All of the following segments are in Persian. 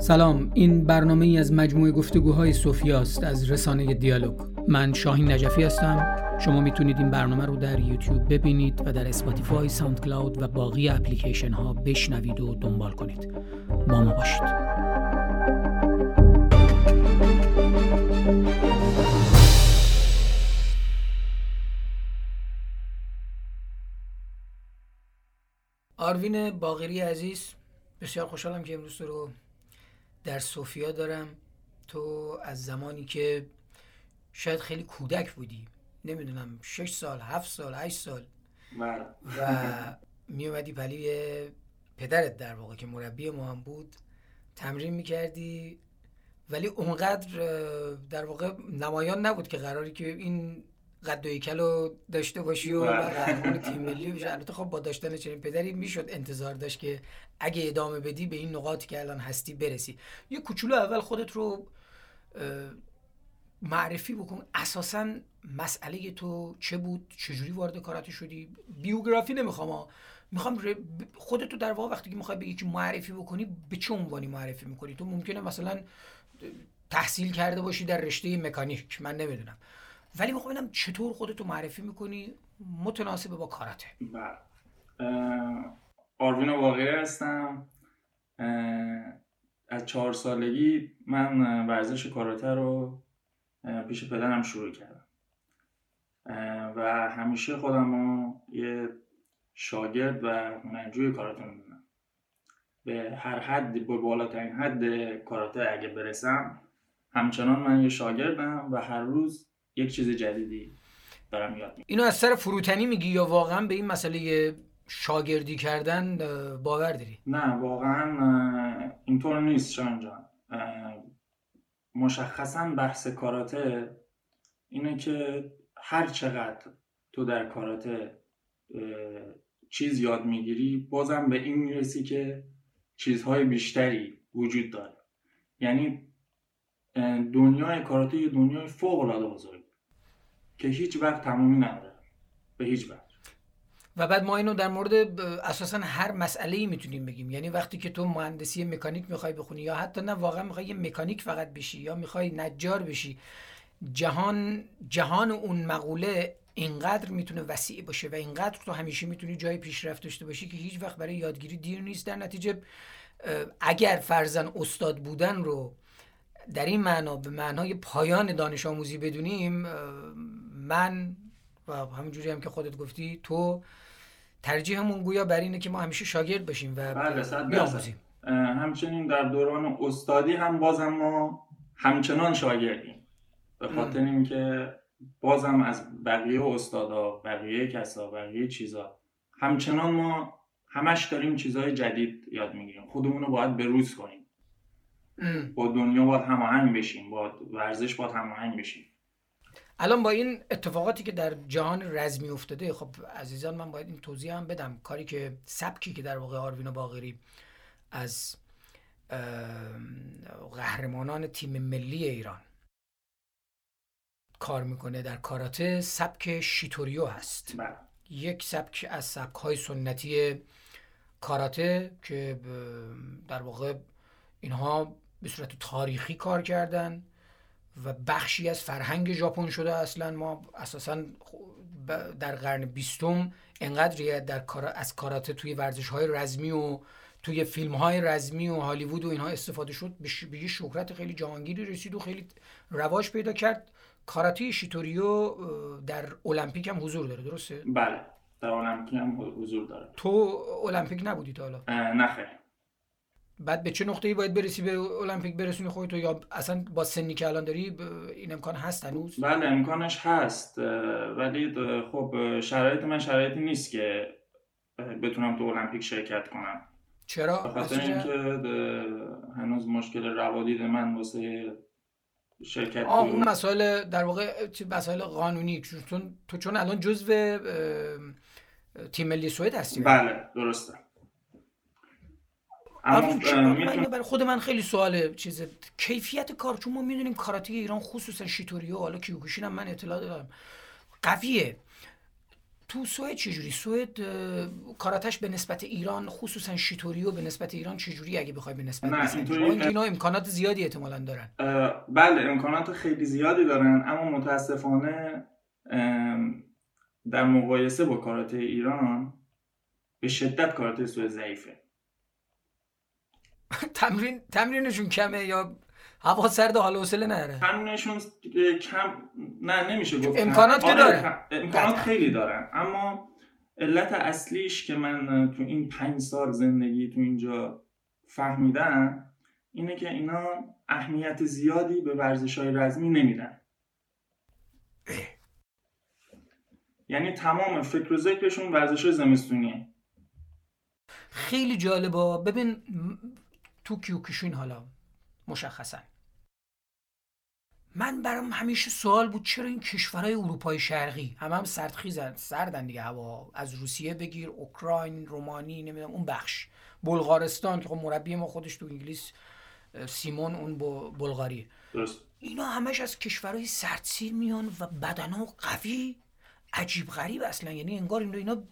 سلام این برنامه ای از مجموعه گفتگوهای است از رسانه دیالوگ. من شاهین نجفی هستم. شما می‌تونید این برنامه رو در یوتیوب ببینید و در Spotify SoundCloud و باقی اپلیکیشن ها بشنوید و دنبال کنید. با ما باشید. آروین باغری عزیز بسیار خوشحالم که امروز رو در سوفیا دارم. تو از زمانی که شاید خیلی کودک بودی. نمی‌دونم شش سال هفت سال هشت سال. و می اومدی پلی پدرت در واقع که مربی ما هم بود تمرین می‌کردی. ولی اونقدر در واقع نمایان نبود که قراری که این قد و رو داشته باشی و بله. قهرمان تیم ملی بشی البته خب با داشتن چنین پدری می‌شد انتظار داشت که اگه ادامه بدی به این نقاطی که الان هستی برسی. یه کوچولو اول خودت رو معرفی بکن. اساسا مسئله تو چه بود؟ چجوری وارد کاراته شدی؟ بیوگرافی نمی‌خوام می‌خوام خودتو در واقع وقتی که می‌خوای بگی که معرفی بکنی به چه عنوانی معرفی می‌کنی؟ تو ممکنه مثلا تحصیل کرده باشی در رشته مکانیک. من نمی‌دونم. ولی می‌خوام ببینم چطور خودتو معرفی می‌کنی؟ متناسب با کاراته. بله. آروین واقعی هستم. از چهار سالگی من ورزش کاراته رو پیش پدرم شروع کردم. و همیشه خودم رو یه شاگرد و هنرجوی کاراته می‌دونم. به هر حد به بالاترین حد کاراته اگه برسم همچنان من یه شاگردم و هر روز یک چیز جدیدی دارم یاد می‌گیرم. اینو از سر فروتنی میگی یا واقعا به این مسئله شاگردی کردن باور داری؟ نه واقعا اینطور نیست شان جان. مشخصا بحث کاراته اینه که هر چقدر تو در کاراته چیز یاد می‌گیری بازم به این می‌رسی که چیزهای بیشتری وجود داره. یعنی دنیای کاراته یه دنیای فوق العاده بزرگ که هیچ وقت تمومی نداره. به هیچ وقت و بعد ما اینو در مورد اساسا هر مسئله ای می‌تونیم بگیم. یعنی وقتی که تو مهندسی مکانیک می‌خوای بخونی یا حتی نه واقعا می‌خوای مکانیک فقط بشی یا می‌خوای نجار بشی جهان جهان اون مقوله اینقدر می‌تونه وسیع باشه و اینقدر تو همیشه می‌تونی جای پیشرفت داشته باشی که هیچ وقت برای یادگیری دیر نیست. در نتیجه اگر فرزن استاد بودن رو در این معنا به معنای پایان دانش آموزی بدونیم من و همینجوری هم که خودت گفتی تو ترجیحمون گویا بر اینه که ما همیشه شاگرد باشیم و بله همچنین در دوران استادی هم بازم ما همچنان شاگردیم. به خاطر اینکه بازم از بقیه استادا بقیه کسا بقیه چیزا همچنان ما همش داریم چیزهای جدید یاد می‌گیریم. خودمون رو باید بروز کنیم. با دنیا باید هماهنگ بشیم با ورزش باید هماهنگ بشیم. الان با این اتفاقاتی که در جهان رزمی افتاده خب عزیزان من باید این توضیح هم بدم. کاری که سبکی که در واقع آروین باغری از قهرمانان تیم ملی ایران کار می‌کنه در کاراته سبک شیتوریو هست. بله. یک سبک از سبک های سنتی کاراته که در واقع اینها به صورت تاریخی کار کردن. و بخشی از فرهنگ ژاپن شده اصلا. ما اساسا در قرن بیستم انقدر در کار از کاراته توی ورزش های رزمی و توی فیلم های رزمی و هالیوود و اینها استفاده شد. به یه شهرت خیلی جهانگیری رسید و خیلی رواج پیدا کرد. کاراته شیتوریو در المپیک هم حضور داره درسته؟ بله در المپیک هم حضور داره. تو المپیک نبودی تا حالا؟ نه خیلی بعد به چه نقطه ای باید برسی به المپیک برسونی خودتو یا اصلا با سنی که الان داری این امکان هست هنوز؟ بله امکانش هست ولی خب شرایط من شرایطی نیست که بتونم تو المپیک شرکت کنم. چرا؟ خاطر اینکه هنوز مشکل روادید من واسه شرکت آه اون مسائل در واقع مسائل قانونی. چون تو چون الان جزو تیم ملی سوئد هستی. بله درسته. اما برای خود من خیلی سوال چیز کیفیت کار چون ما می‌دونیم کاراته ایران خصوصا شیتوریو حالا کیوکوشین هم من اطلاع دارم. قویه. تو سوئد چجوری؟ سوئد کاراتش به نسبت ایران خصوصا شیتوریو به نسبت ایران چجوری؟ اگه بخوای به نسبت نه اینطوری اینا امکانات زیادی احتمالا دارن. بله امکانات خیلی زیادی دارن اما متاسفانه در مقایسه با کاراته ایران به شدت کاراته سوئد ضعیفه. تمرین تمرینشون کمه یا هوا سرد و حال حوصله نداره؟ تمرینشون کم نه نمیشه گفت امکانات که آره، داره. امکانات خیلی دارن اما علت اصلیش که من تو این پنج سال زندگی تو اینجا فهمیدم اینه که اینا اهمیت زیادی به ورزش های رزمی نمیدن. یعنی تمام فکر و ذکرشون ورزش زمستونیه. خیلی جالبا ببین تو کیوکیشون حالا؟ مشخصا. من برام همیشه سوال بود چرا این کشورهای اروپای شرقی؟ هم هم سردخیزن سردن دیگه هوا. از روسیه بگیر اوکراین رومانی نمی‌دونم اون بخش. بلغارستان که خب مربی ما خودش تو انگلیس سیمون اون بلغاری. اینا همش از کشورهای سردسیر میان و بدنا قوی. عجیب غریب اصلا. یعنی انگار اینا اینا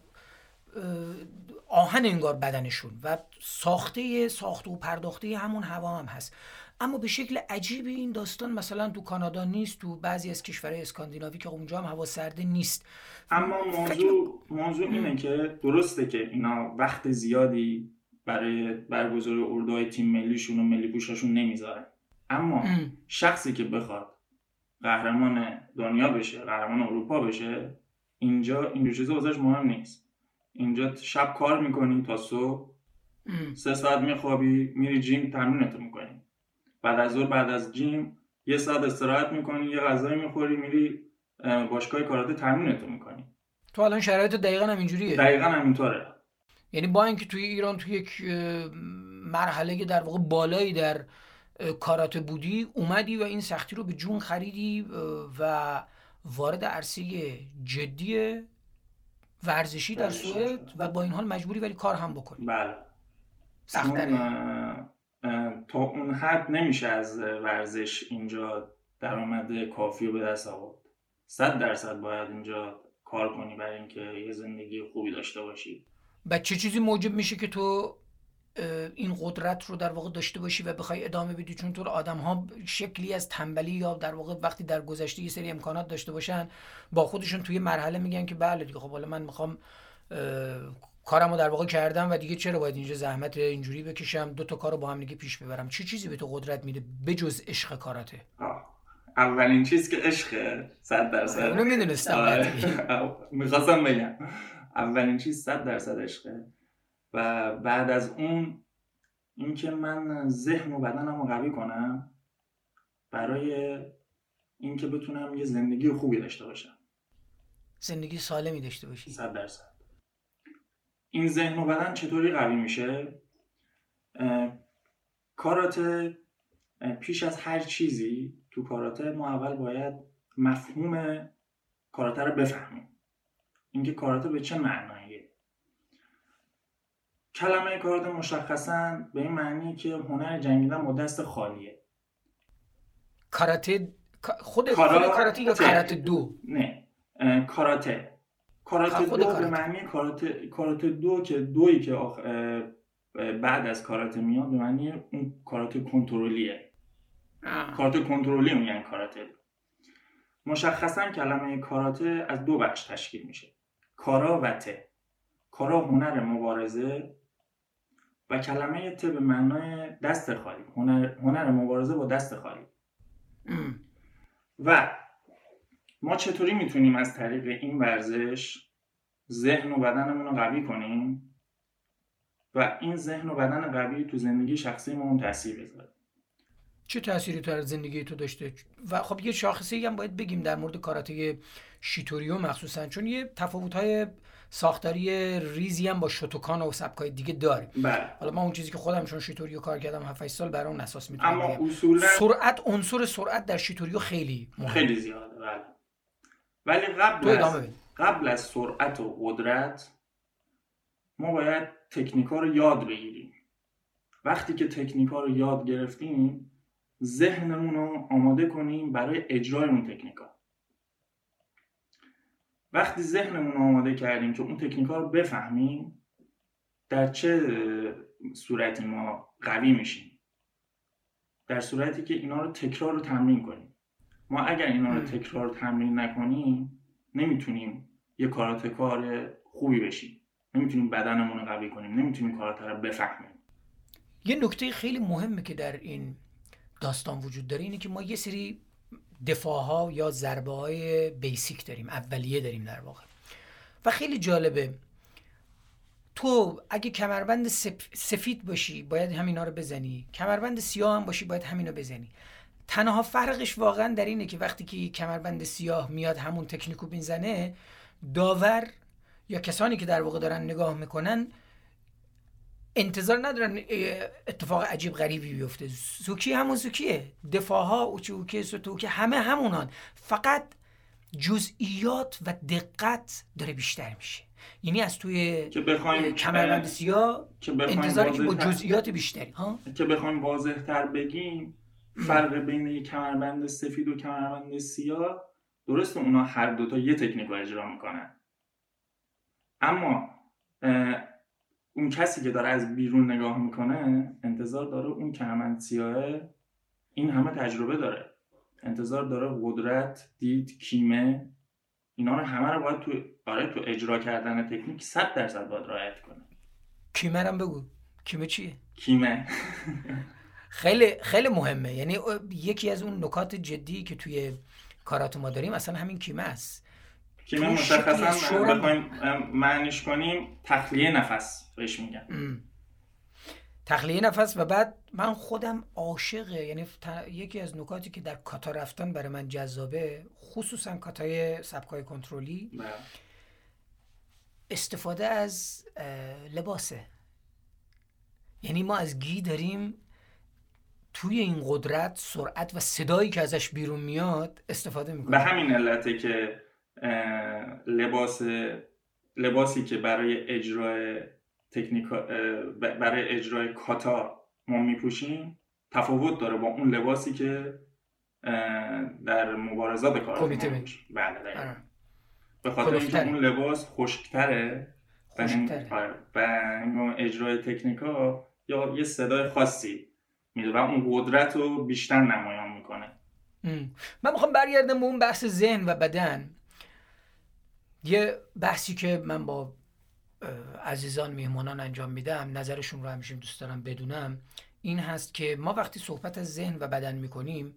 آهن انگار بدنشون و ساخته ساخته و پرداخته همون هوا هم هست. اما به شکل عجیبی این داستان مثلا تو کانادا نیست تو بعضی از کشورهای اسکاندیناوی که اونجا هم هوا سرده نیست. اما موضوع, موضوع اینه که درسته که اینا وقت زیادی برای برگزاری اردوهای تیم ملیشون و ملی پوشاشون نمی‌ذارن اما شخصی که بخواد قهرمان دنیا بشه قهرمان اروپا بشه اینجا این چیزا واسش مهم نیست. اینجا شب کار می‌کنی تا صبح؟ سه ساعت میخوابی میری جیم تمرینتو می‌کنی. بعد از ظهر بعد از جیم یه ساعت استراحت می‌کنی یه غذای می‌خوری میری باشگاه کاراته تمرینتو می‌کنی. تو الان شرایط دقیقا هم اینجوریه. دقیقا همینطوره. یعنی با اینکه توی ایران توی یک مرحله در واقع بالایی در کاراته بودی اومدی و این سختی رو به جون خریدی و وارد عرصه جدی ورزشی در سوئد و با این حال مجبوری ولی کار هم بکنی. بله. تا اون حد نمیشه از ورزش اینجا درآمد کافی رو به دست آورد. صد درصد باید اینجا کار کنی برای اینکه یه زندگی خوبی داشته باشی. و چه چیزی موجب میشه که تو این قدرت رو در واقع داشته باشی و بخوای ادامه بدی. چون تو آدم ها شکلی از تنبلی یا در واقع وقتی در گذشته یه سری امکانات داشته باشن با خودشون توی مرحله میگن که بله دیگه خب حالا من می‌خوام کارمو در واقع کردم و دیگه چرا باید اینجا زحمت اینجوری بکشم؟ دو تا کارو با هم دیگه پیش ببرم. چه چی چیزی به تو قدرت میده بجز عشق کاراته؟ اولین چیز که عشقه صد درصد اونو می‌دونستم آره. می‌خواستم بگم. اولین چیز صد درصد عشقه. و بعد از اون اینکه من ذهن و بدنم رو قوی کنم برای اینکه بتونم یه زندگی خوبی داشته باشم. زندگی سالمی داشته باشی. صد درصد. این ذهن و بدن چطوری قوی میشه؟ کاراته پیش از هر چیزی تو کاراته ما اول باید مفهوم کاراته رو بفهمیم. اینکه کاراته به چه معناییه کلمه کاراته مشخصا به این معنی که هنر جنگیدن با دست خالیه. کاراته خود کاراته یا کاراته دو؟ نه. کاراته. کاراته دو به معنی کاراته کاراته دو که دوی که بعد از کاراته میاد به معنی اون کاراته کنترلیه. کاراته کنترلی میگن کاراته. مشخصا کلمه کاراته از دو بخش تشکیل میشه. کارا و ته. کارا هنر مبارزه و کلمه ته به معنای دست خالی. هنر, هنر مبارزه با دست خالی. و ما چطوری می‌تونیم از طریق این ورزش ذهن و بدنمون رو قوی کنیم؟ و این ذهن و بدن قوی تو زندگی شخصی ما تاثیر بذاره. چه تأثیری تو زندگی تو داشته؟ و خب یه شاخصه هم باید بگیم در مورد کاراته شیتوریو مخصوصا چون یه تفاوت های ساختاری ریزی هم با شوتوکان و سبکای دیگه داره. بله. حالا من اون چیزی که خودم چون شیتوریو کار کردم 7 سال برای اون اساس می‌تونم اما اصولا سرعت عنصر سرعت در شیتوریو خیلی مهمه. خیلی زیاده بله. ولی قبل از قبل از سرعت و قدرت ما باید تکنیکا رو یاد بگیریم. وقتی که تکنیکا رو یاد گرفتیم ذهنمون رو آماده کنیم برای اجرای اون تکنیکا. وقتی ذهنمون رو آماده کردیم که اون تکنیک ها رو بفهمیم در چه صورتی ما قوی میشیم؟ در صورتی که اینا رو تکرار رو تمرین کنیم. ما اگر اینا رو تکرار رو تمرین نکنیم نمی‌تونیم یه کاراتکار خوبی بشیم. نمی‌تونیم بدنمون رو قوی کنیم. نمی‌تونیم کاراته رو بفهمیم. یه نکته خیلی مهمه که در این داستان وجود داره اینه که ما یه سری دفاع ها یا ضربه های بیسیک داریم اولیه داریم در واقع. و خیلی جالبه تو اگه کمربند سفید باشی باید همینا رو بزنی. کمربند سیاه هم باشی باید همینو بزنی. تنها فرقش واقعا در اینه که وقتی که کمربند سیاه میاد همون تکنیکو بینزنه داور یا کسانی که در واقع دارن نگاه می‌کنن انتظار ندارن اتفاق عجیب غریبی بیفته. سوکی همون سوکیه دفاع ها اوچی اوکی ستوکی همه همونان. فقط جزئیات و دقت داره بیشتر میشه. یعنی از توی که بخوایم کمربند سیاه انتظاری که با جزئیات بیشتری ها؟ که بخوایم واضح تر بگیم فرق بین کمربند سفید و کمربند سیاه. درسته اونا هر دوتا یه تکنیک رو اجرا می‌کنن. اما اون کسی که داره از بیرون نگاه می‌کنه انتظار داره اون کمربند سیاه این همه تجربه داره. انتظار داره قدرت دید کیمه اینا رو همه رو باید تو آره تو اجرا کردن تکنیک 100 درصد باید رعایت کنه. کیمه رو بگو. کیمه چیه؟ کیمه. خیلی خیلی مهمه. یعنی یکی از اون نکات جدی که توی کارات ما داریم اصلا همین کیمه است. کیمه مشخصا بخوایم معنیش کنیم تخلیه نفس بهش میگن. تخلیه نفس و بعد من خودم عاشقه یعنی یکی از نکاتی که در کاتا رفتن برای من جذابه خصوصا کاتای سبکای کنترلی بله. استفاده از لباسه. یعنی ما از گی داریم توی این قدرت سرعت و صدایی که ازش بیرون میاد استفاده می‌کنه به همین علته که لباس لباسی که برای اجرای تکنیک برای اجرای کاتا ما میپوشیم تفاوت داره با اون لباسی که در مبارزات کار کمیته بله به خاطر اینکه اون لباس خشکتره و این اجرای تکنیکا یا یه صدای خاصی میده و اون قدرت رو بیشتر نمایان می‌کنه. من می‌خوام برگردم به اون بحث ذهن و بدن. یه بحثی که من با عزیزان میهمانان انجام میدم نظرشون رو همیشه دوست دارم بدونم این هست که ما وقتی صحبت از ذهن و بدن می‌کنیم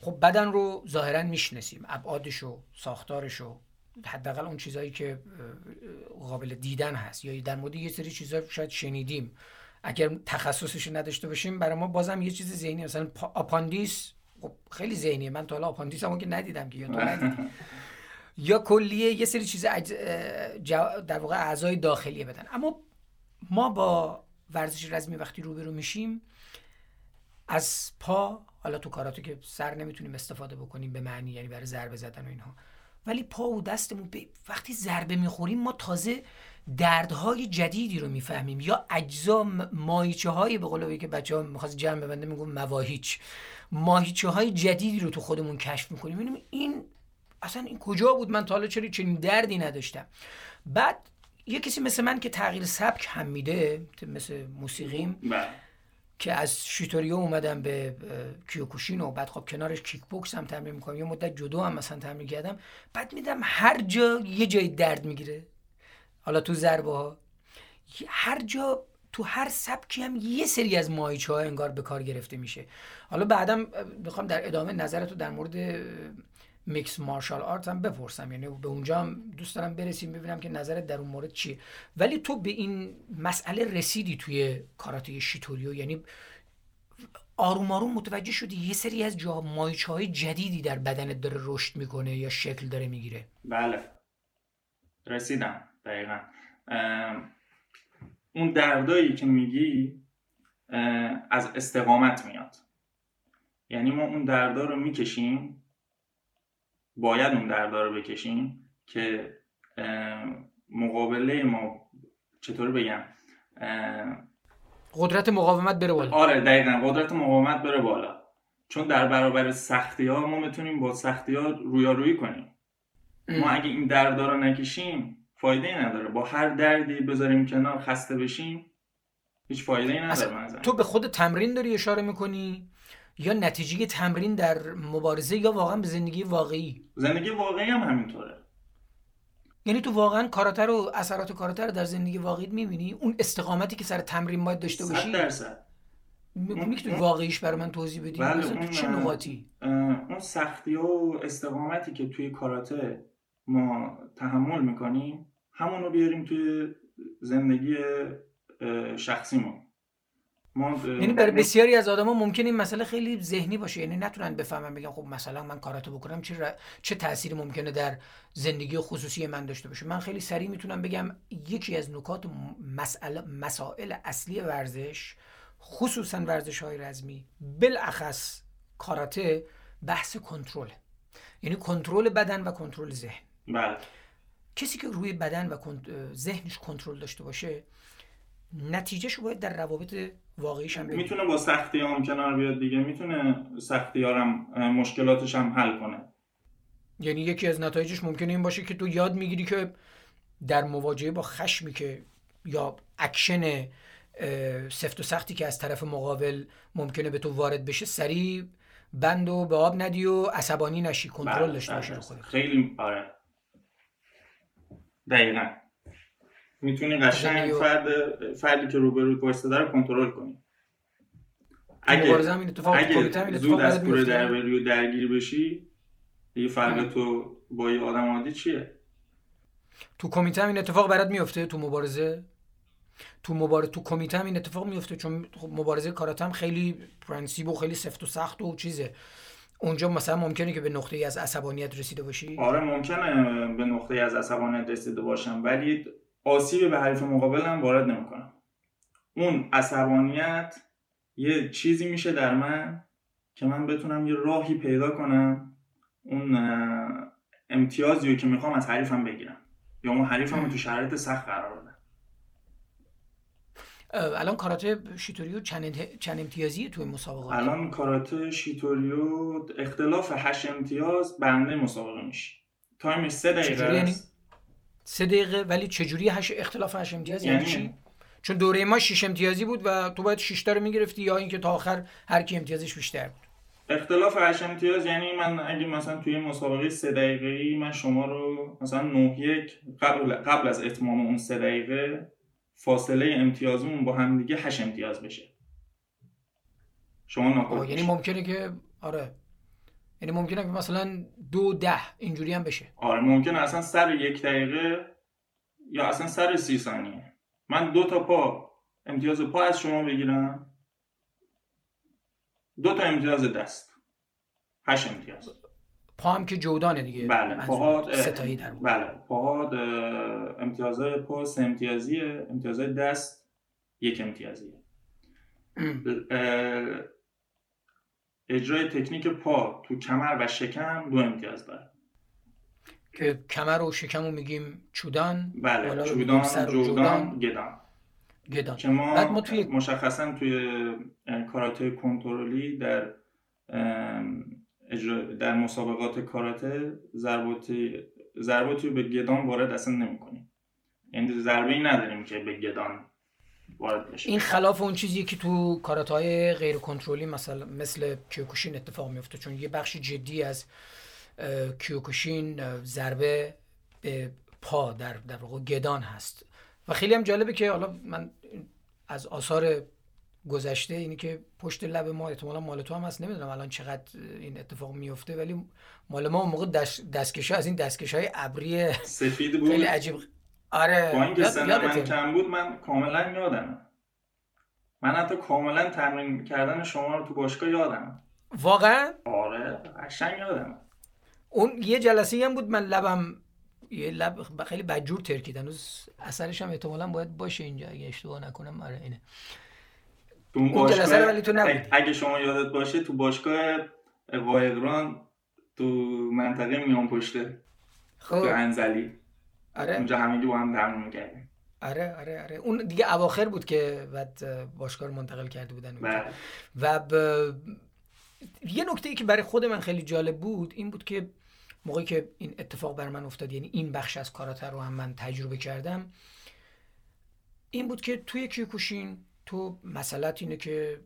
خب بدن رو ظاهرا می‌شناسیم ابعادش و ساختارش و حداقل اون چیزهایی که قابل دیدن هست یا در مورد یه سری چیزا شاید شنیدیم. اگر تخصصش نداشته باشیم برای ما بازم یه چیز ذهنی مثلا آپاندیس خب خیلی ذهنیه. من تا حالا آپاندیس که ندیدم که یا تو ندیدی. یا کلیه یه سری چیز در واقع اعضای داخلی بدن. اما ما با ورزش رزمی وقتی روبرو میشیم از پا حالا تو کاراتو که سر نمی‌تونیم استفاده بکنیم به معنی یعنی برای ضربه زدن و اینها ولی پا و دستمون وقتی ضربه می‌خوریم ما تازه دردهای جدیدی رو می‌فهمیم. یا اجزا ماهیچه های به قول که بچه ها می‌خواست جمع ببنده میگم مواهیچ ماهیچه های جدیدی رو تو خودمون کشف می‌کنیم. این اصلا این کجا بود؟ من تا حالا چرا چنین دردی نداشتم. بعد یه کسی مثل من که تغییر سبک هم میده مثل موسیقیم بله. که از شیتوریو اومدم به کیوکوشین و بعد خب کنارش کیک بوکس هم تمرین می‌کنم. یه مدت جدو هم مثلا تمرین کردم. بعد میدم هر جا یه جای درد می‌گیره. حالا تو ضربه ها هر جا تو هر سبکی هم یه سری از ماهیچه ها انگار به کار گرفته میشه. حالا بعدم می‌خوام در ادامه نظرتو در مورد mixed martial art هم بپرسم یعنی به اونجا هم دوست دارم برسیم ببینم که نظرت در اون مورد چیه. ولی تو به این مسئله رسیدی توی کاراته شیتوریو یعنی آروم آروم متوجه شدی یه سری از ماهیچه های جدیدی در بدنت داره رشد می‌کنه یا شکل داره می‌گیره؟ بله. رسیدم دقیقا. اون دردایی که میگی از استقامت میاد. یعنی ما اون دردا رو می‌کشیم باید اون دردار رو بکشیم که مقابله ما چطور بگم؟ قدرت مقاومت بره بالا. آره دقیقا قدرت مقاومت بره بالا. چون در برابر سختی ها ما می‌تونیم با سختی ها رویارویی کنیم. ما اگه این درد رو نکشیم فایده ای نداره. با هر دردی بذاریم کنار خسته بشیم هیچ فایده ای نداره تو به خود تمرین داری اشاره می‌کنی؟ یا نتیجه تمرین در مبارزه یا واقعا به زندگی واقعی؟ زندگی واقعی هم همینطوره. یعنی تو واقعا کاراته رو اثرات کاراته رو در زندگی واقعی می‌بینی؟ اون استقامتی که سر تمرین باید داشته باشی؟ درصد. می‌تونی واقعیش برای من توضیح بدی؟ بله اون چه نقاطی؟ اون سختی و استقامتی که توی کاراته ما تحمل می‌کنیم همون رو بیاریم توی زندگی شخصیمون یعنی برای بسیاری از آدما ممکن این مسئله خیلی ذهنی باشه. یعنی نتونن بفهمن بگن خب مثلا من کاراتو بکنم چه چه تأثیری ممکنه در زندگی خصوصی من داشته باشه؟ من خیلی سریع می‌تونم بگم یکی از نکات مسئله مسائل اصلی ورزش خصوصا ورزش های رزمی بالاخص کاراته بحث کنترل. یعنی کنترل بدن و کنترل ذهن. بله. کسی که روی بدن و ذهنش کنترل داشته باشه نتیجهش باید در روابط واقعیش هم می‌تونه با سختی هم کنار بیاد دیگه می‌تونه سختی هم مشکلاتش هم حل کنه. یعنی یکی از نتایجش ممکنه این باشه که تو یاد می‌گیری که در مواجهه با خشمی که یا اکشن سفت و سختی که از طرف مقابل ممکنه به تو وارد بشه سریع بند و به آب ندی و عصبانی نشی کنترل بله، داشته باشی بله. خیلی آره. دقیقا. می‌تونی قشنگ فرد فردی که روبروت وایساده رو کنترل کنی. اگه اگه زود از کوره در بری و درگیری بشی یه فرق تو با یه آدم عادی چیه؟ تو کمیته هم این اتفاق برات میفته تو مبارزه؟ تو مبارزه تو کمیته هم این اتفاق میفته چون خب مبارزه کاراته هم خیلی پرنسیب و خیلی سفت و سخت و چیزه. اونجا مثلا ممکنه که به نقطه از عصبانیت رسیده باشی؟ آره ممکنه به نقطه از عصبانیت رسیده باشم. ولی آسیب به حریف مقابلم وارد نمی‌کنم. اون عصبانیت یه چیزی میشه در من که من بتونم یه راهی پیدا کنم. اون امتیازی رو که می‌خوام از حریفم بگیرم. یا اون حریفم تو شرایط سخت قرار بدم. الان کاراته شیتوریو چند, چند امتیازی توی مسابقات؟ الان کاراته شیتوریو اختلاف هشت امتیاز برنده مسابقه میشه. time ش سه دقیقه یعنی؟ سه دقیقه ولی چجوری هش اختلاف هش امتیاز؟ یعنی, یعنی؟ چی؟ چون دوره ما شش امتیازی بود و تو باید 6 تا رو می‌گرفتی یا اینکه تا آخر هر کی امتیازش بیشتر بود. اختلاف هش امتیاز یعنی من اگه مثلا توی مسابقه سه دقیقه ای من شما رو مثلا 9 یک قبل قبل از اتمام اون سه دقیقه فاصله امتیازمون با هم دیگه 8 امتیاز بشه. شما ناکوت یعنی ممکنه که آره. یعنی ممکنه که مثلا دو ده اینجوری هم بشه. آره ممکنه اصلا سر یک دقیقه یا اصلا سر سی ثانیه. من دو تا پا امتیاز پا از شما بگیرم. دو تا امتیاز دست. هشت امتیاز. پا هم که جودانه دیگه. بله پاها ستایی در بله پاها امتیازهای پا سه امتیازیه امتیازهای دست یک امتیازیه. اجرای تکنیک پا تو کمر و شکم دو امتیاز داره. که کمر و شکم رو میگیم چودان بله چودان جودان گدان. گدان. که ما, ما توی... مشخصا توی کاراته کنترلی در در مسابقات کاراته ضرباتی ضرباتی به گدان وارد اصلا نمی‌کنیم. یعنی ضربه ای نداریم که به گدان وارد بشه این خلاف اون چیزی که تو کاراتای غیر کنترلی مثلا مثل کیوکوشین اتفاق میفته چون یه بخش جدی از کیوکوشین ضربه به پا در در واقع گدان هست. و خیلی هم جالبه که حالا من از آثار گذشته اینی که پشت لب ما احتمالا مال تو هم هست نمی‌دونم الان چقدر این اتفاق میفته ولی مال ما اون موقع دست دستکش از این دستکش های ابری سفید بود. خیلی عجیب آره با اینکه سن من کم بود من کاملا یادمه. من حتی کاملا تمرین کردن شما رو تو باشگاه یادم واقعا؟ آره قشنگ یادم اون یه جلسه هم بود من لبم یه لب خیلی بدجور ترکید هنوز اثرش هم احتمالا باید باشه اینجا اگه اشتباه نکنم آره اینه. اون جلسه ولی تو نبود. اگه شما یادت باشه تو باشگاه قایقران تو منطقه میان پشته خب. تو انزلی. آره. اونجا همگی با هم تمرین می‌کردیم آره آره آره. اون دیگه اواخر بود که بعد باشگاه رو منتقل کرده بودن. بله. و ب... یه نکته ای که برای خود من خیلی جالب بود این بود که موقعی که این اتفاق بر من افتاد یعنی این بخش از کاراته رو هم من تجربه کردم این بود که توی کیوکوشین تو مسئلت اینه که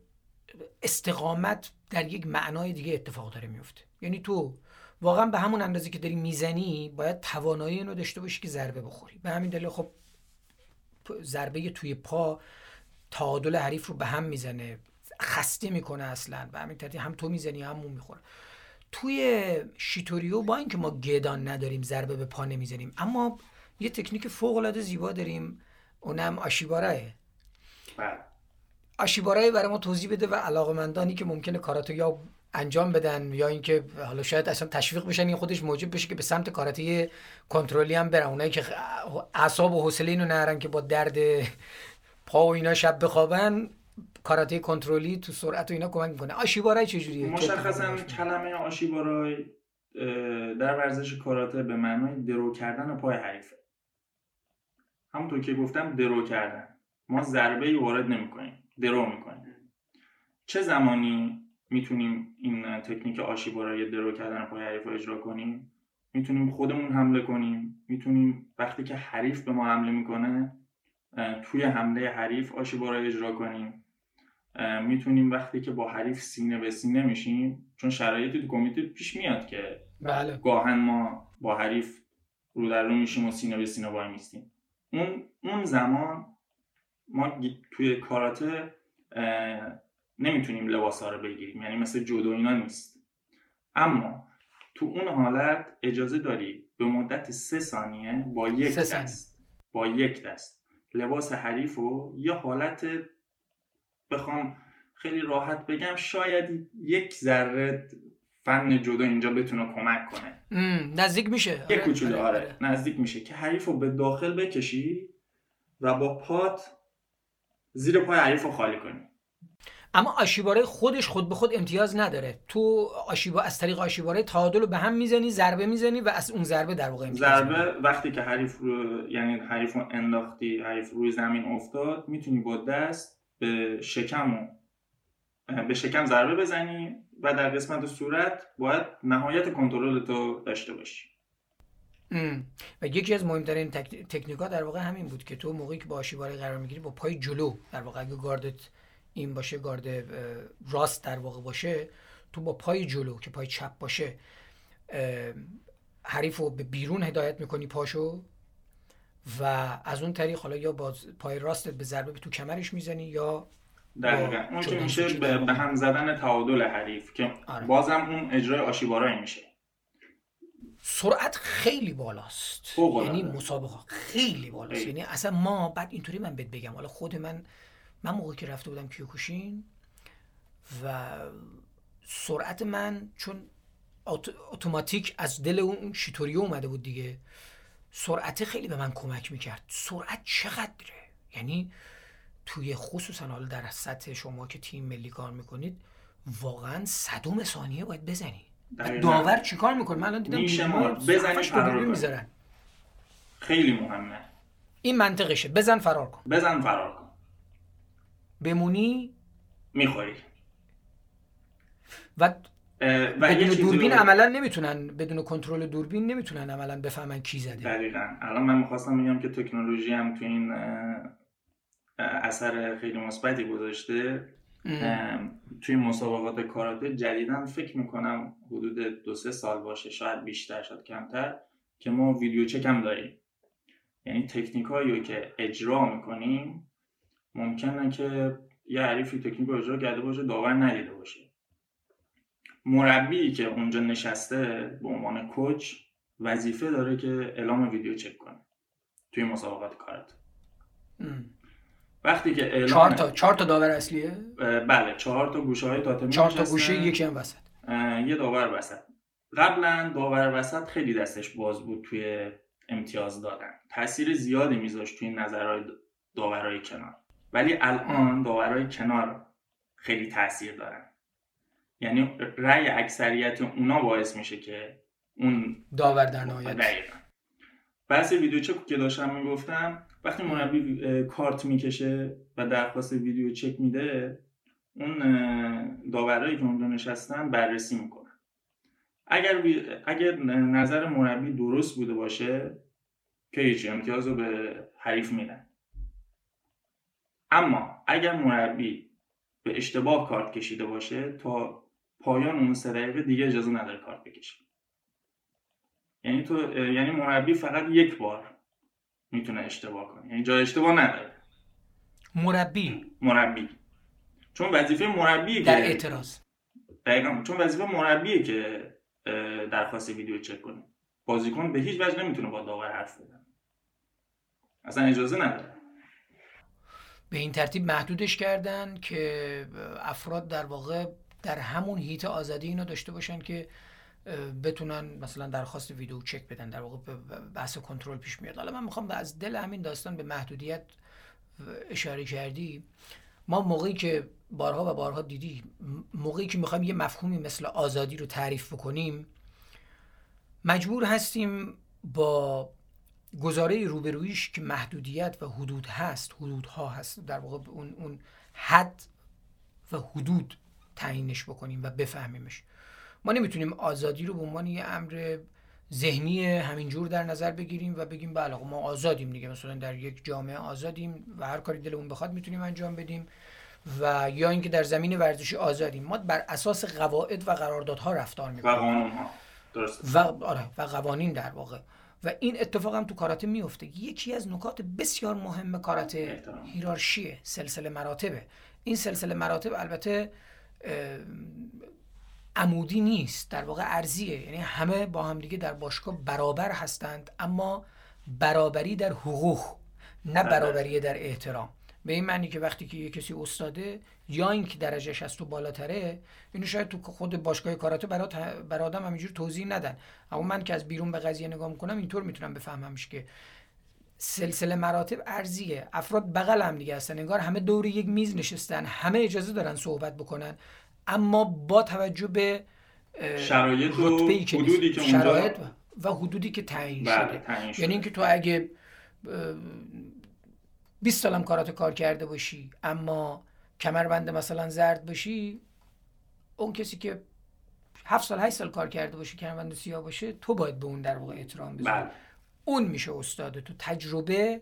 استقامت در یک معنای دیگه اتفاق داره میفته یعنی تو واقعا به همون اندازه که داری می‌زنی باید توانایی اینو داشته باشی که ضربه بخوری. به همین دلیل خب ضربه توی پا تعادل حریف رو به هم می‌زنه خسته می‌کنه اصلا. به همین ترتیب هم تو می‌زنی هم اون می‌خوره. توی شیتوریو با اینکه ما گدان نداریم ضربه به پا نمی‌زنیم اما یه تکنیک فوق العاده زیبا داریم. اونم آشیباراه بله. آشیبارای برای ما توضیح بده و علاقمندانی که ممکنه کاراته یا انجام بدن یا اینکه حالا شاید اصلا تشویق بشن این خودش موجب بشه که به سمت کاراته کنترلی هم برن. اونایی که اعصاب و حوصله اینو نرن که با درد پا و اینا شب بخوابن کاراته کنترلی تو سرعت و اینا کمک می‌کنه. آشیبارای چجوریه؟ مشخصا کلمه آشیبارای در ورزش کاراته به معنای درو کردن پای حریفه. همونطور که گفتم درو کردن. ما ضربه ای وارد نمی‌کنیم. درو می‌کنیم. چه زمانی می‌تونیم این تکنیک آشی برای درو کردن پای حریف رو اجرا کنیم. می‌تونیم خودمون حمله کنیم. می‌تونیم وقتی که حریف به ما حمله می‌کنه توی حمله حریف آشی برای اجرا کنیم. می‌تونیم وقتی که با حریف سینه به سینه میشیم چون شرایطی تو کمیته پیش میاد که بله. گاهن ما با حریف رو در رو میشیم و سینه به سینه وای میستیم. اون اون زمان ما توی کاراته نمی‌تونیم لباس ها رو بگیریم یعنی مثل جودو اینا نیست. اما تو اون حالت اجازه داری به مدت سه ثانیه با یک دست با یک دست لباس حریف و یه حالت بخوام خیلی راحت بگم شاید یک ذره فن جودو اینجا بتونه کمک کنه. نزدیک میشه. یه آره، کوچولو آره،, آره. نزدیک میشه. که حریف رو به داخل بکشی و با پات زیر پای حریف رو خالی کنی. اما آشیباره خودش خود به خود امتیاز نداره. تو آشیبا از طریق آشیباره تعادل رو به هم می‌زنی ضربه می‌زنی و از اون ضربه در واقع امتیاز ضربه وقتی که حریف رو یعنی حریف رو انداختی حریف روی زمین افتاد می‌تونی با دست به شکم به شکم ضربه بزنی و در قسمت صورت باید نهایت کنترل تو داشته باشی. و یکی از مهمترین تک... تکنیکا در واقع همین بود که تو موقعی که با آشیباره قرار می‌گیری با پای جلو در واقع اگه گاردت این باشه گارد راست در واقع باشه تو با پای جلو که پای چپ باشه حریف رو به بیرون هدایت می‌کنی پاشو و از اون طریق حالا یا با پای راستت به ضربه تو کمرش می‌زنی یا دقیقا. اون که میشه به, هم زدن تعادل حریف که آره. بازم اون اجرای آشیبارایی میشه. سرعت خیلی بالاست. یعنی مسابقه خیلی بالاست. یعنی اصلا ما بعد اینطوری من بهت بگم. حالا خود من من موقعی که رفته بودم کیوکوشین و سرعت من چون اتوماتیک از دل اون شیتوریو اومده بود دیگه سرعت خیلی به من کمک می‌کرد. سرعت چقدره؟ یعنی توی خصوصا حالا در سطح شما که تیم ملی کار می‌کنید واقعا صدوم ثانیه باید بزنی. داور چیکار می‌کنه؟ من الان دیدم بزنی می‌ذارن. خیلی مهمه. این منطقشه. بزن فرار کن. بزن فرار کن. بمونی؟ می‌خوری. و و بدون دوربین عملا نمی‌تونن بدون کنترل دوربین نمی‌تونن عملا بفهمن کی زده. دقیقا. الان من می‌خواستم بگم که تکنولوژی هم تو این اثر خیلی مثبتی گذاشته. توی مسابقات کاراته جدیدا فکر می‌کنم حدود دو سه سال باشه شاید بیشتر شاید کمتر که ما ویدیو چک هم داریم. یعنی تکنیک هایی که اجرا می‌کنیم ممکنه که یه حریفی تکنیک اجرا کرده باشه داور ندیده باشه. مربی که اونجا نشسته به عنوان کوچ وظیفه داره که اعلام ویدیو چک کنه توی مسابقات کارت. وقتی که اعلام چهار تا چهار تا داور اصلیه؟ بله چهار تا گوشه های تاتمی چهار تا گوشه یکی هم وسط. یه داور وسط. قبلا داور وسط خیلی دستش باز بود توی امتیاز دادن. تاثیر زیادی میذاشت توی نظرهای داورای کنار. ولی الان داورای کنار خیلی تاثیر دارن. یعنی رأی اکثریت اونا باعث میشه که اون داور در نهایت. بحث ویدیو چک که داشتم می‌گفتم وقتی مربی کارت می‌کشه و درخواست ویدیو چک میده اون داورایی که اونجا نشستن بررسی می‌کنن. اگر اگر نظر مربی درست بوده باشه که هیچ امتیاز رو به حریف میدن. اما اگر مربی به اشتباه کارت کشیده باشه تا پایان اون سه دقیقه دیگه اجازه نداره کارت بکشه. یعنی تو یعنی مربی فقط یک بار می‌تونه اشتباه کنه. یعنی جای اشتباه نداره. مربی. مربی. چون وظیفه مربی در اعتراض. دقیقا. چون وظیفه مربیه که درخواست ویدیو چک کنه. بازیکن به هیچ وجه نمی‌تونه با داور حرف بزنه. اصلا اجازه نداره. به این ترتیب محدودش کردن که افراد در واقع در همون هیت آزادی اینو داشته باشن که بتونن مثلا درخواست ویدیو چک بدن در واقع بحث کنترل پیش میاد. حالا من می‌خوام از دل همین داستان به محدودیت اشاره کردی. ما موقعی که بارها و بارها دیدی موقعی که می‌خوایم یه مفهومی مثل آزادی رو تعریف بکنیم مجبور هستیم با گزاره روبرویش که محدودیت و حدود هست حدودها هست در واقع اون, اون حد و حدود تعیینش بکنیم و بفهمیمش. ما نمی‌تونیم آزادی رو به عنوان یه امر ذهنی همینجور در نظر بگیریم و بگیم بله ما آزادیم دیگه. مثلا در یک جامعه آزادیم و هر کاری دلمون بخواد می‌تونیم انجام بدیم و یا اینکه در زمین ورزشی آزادیم. ما بر اساس قواعد و قراردادها رفتار می‌کنیم. و قانون و آره و قوانین در واقع. و این اتفاق هم تو کاراته میفته. یکی از نکات بسیار مهم کاراته هیرارشیه سلسله مراتبه. این سلسله مراتب البته عمودی نیست در واقع ارزیه. یعنی همه با هم دیگه در باشگاه برابر هستند اما برابری در حقوق نه بله. برابری در احترام. به این معنی که وقتی که یه کسی استاده یا اینکه درجهش از تو بالاتره اینو شاید تو خود باشگاه کاراته برات بر آدم همینجور توضیح ندن. اما من که از بیرون به قضیه نگاه می‌کنم اینطور می‌تونم بفهممش که سلسله مراتب ارزیه. افراد بغل هم دیگه هستن. انگار همه دور یک میز نشستن همه اجازه دارن صحبت بکنن. اما با توجه به شرایط و حدودی که شرایط و حدودی که تعیین بله، شده. یعنی اینکه تو اگه 20 سالم کارات کار کرده باشی اما کمربند مثلا زرد باشی اون کسی که هفت سال هشت سال کار کرده باشه کمربند سیاه باشه تو باید به اون در واقع احترام بذاری. بله. اون میشه استاد تو. تجربه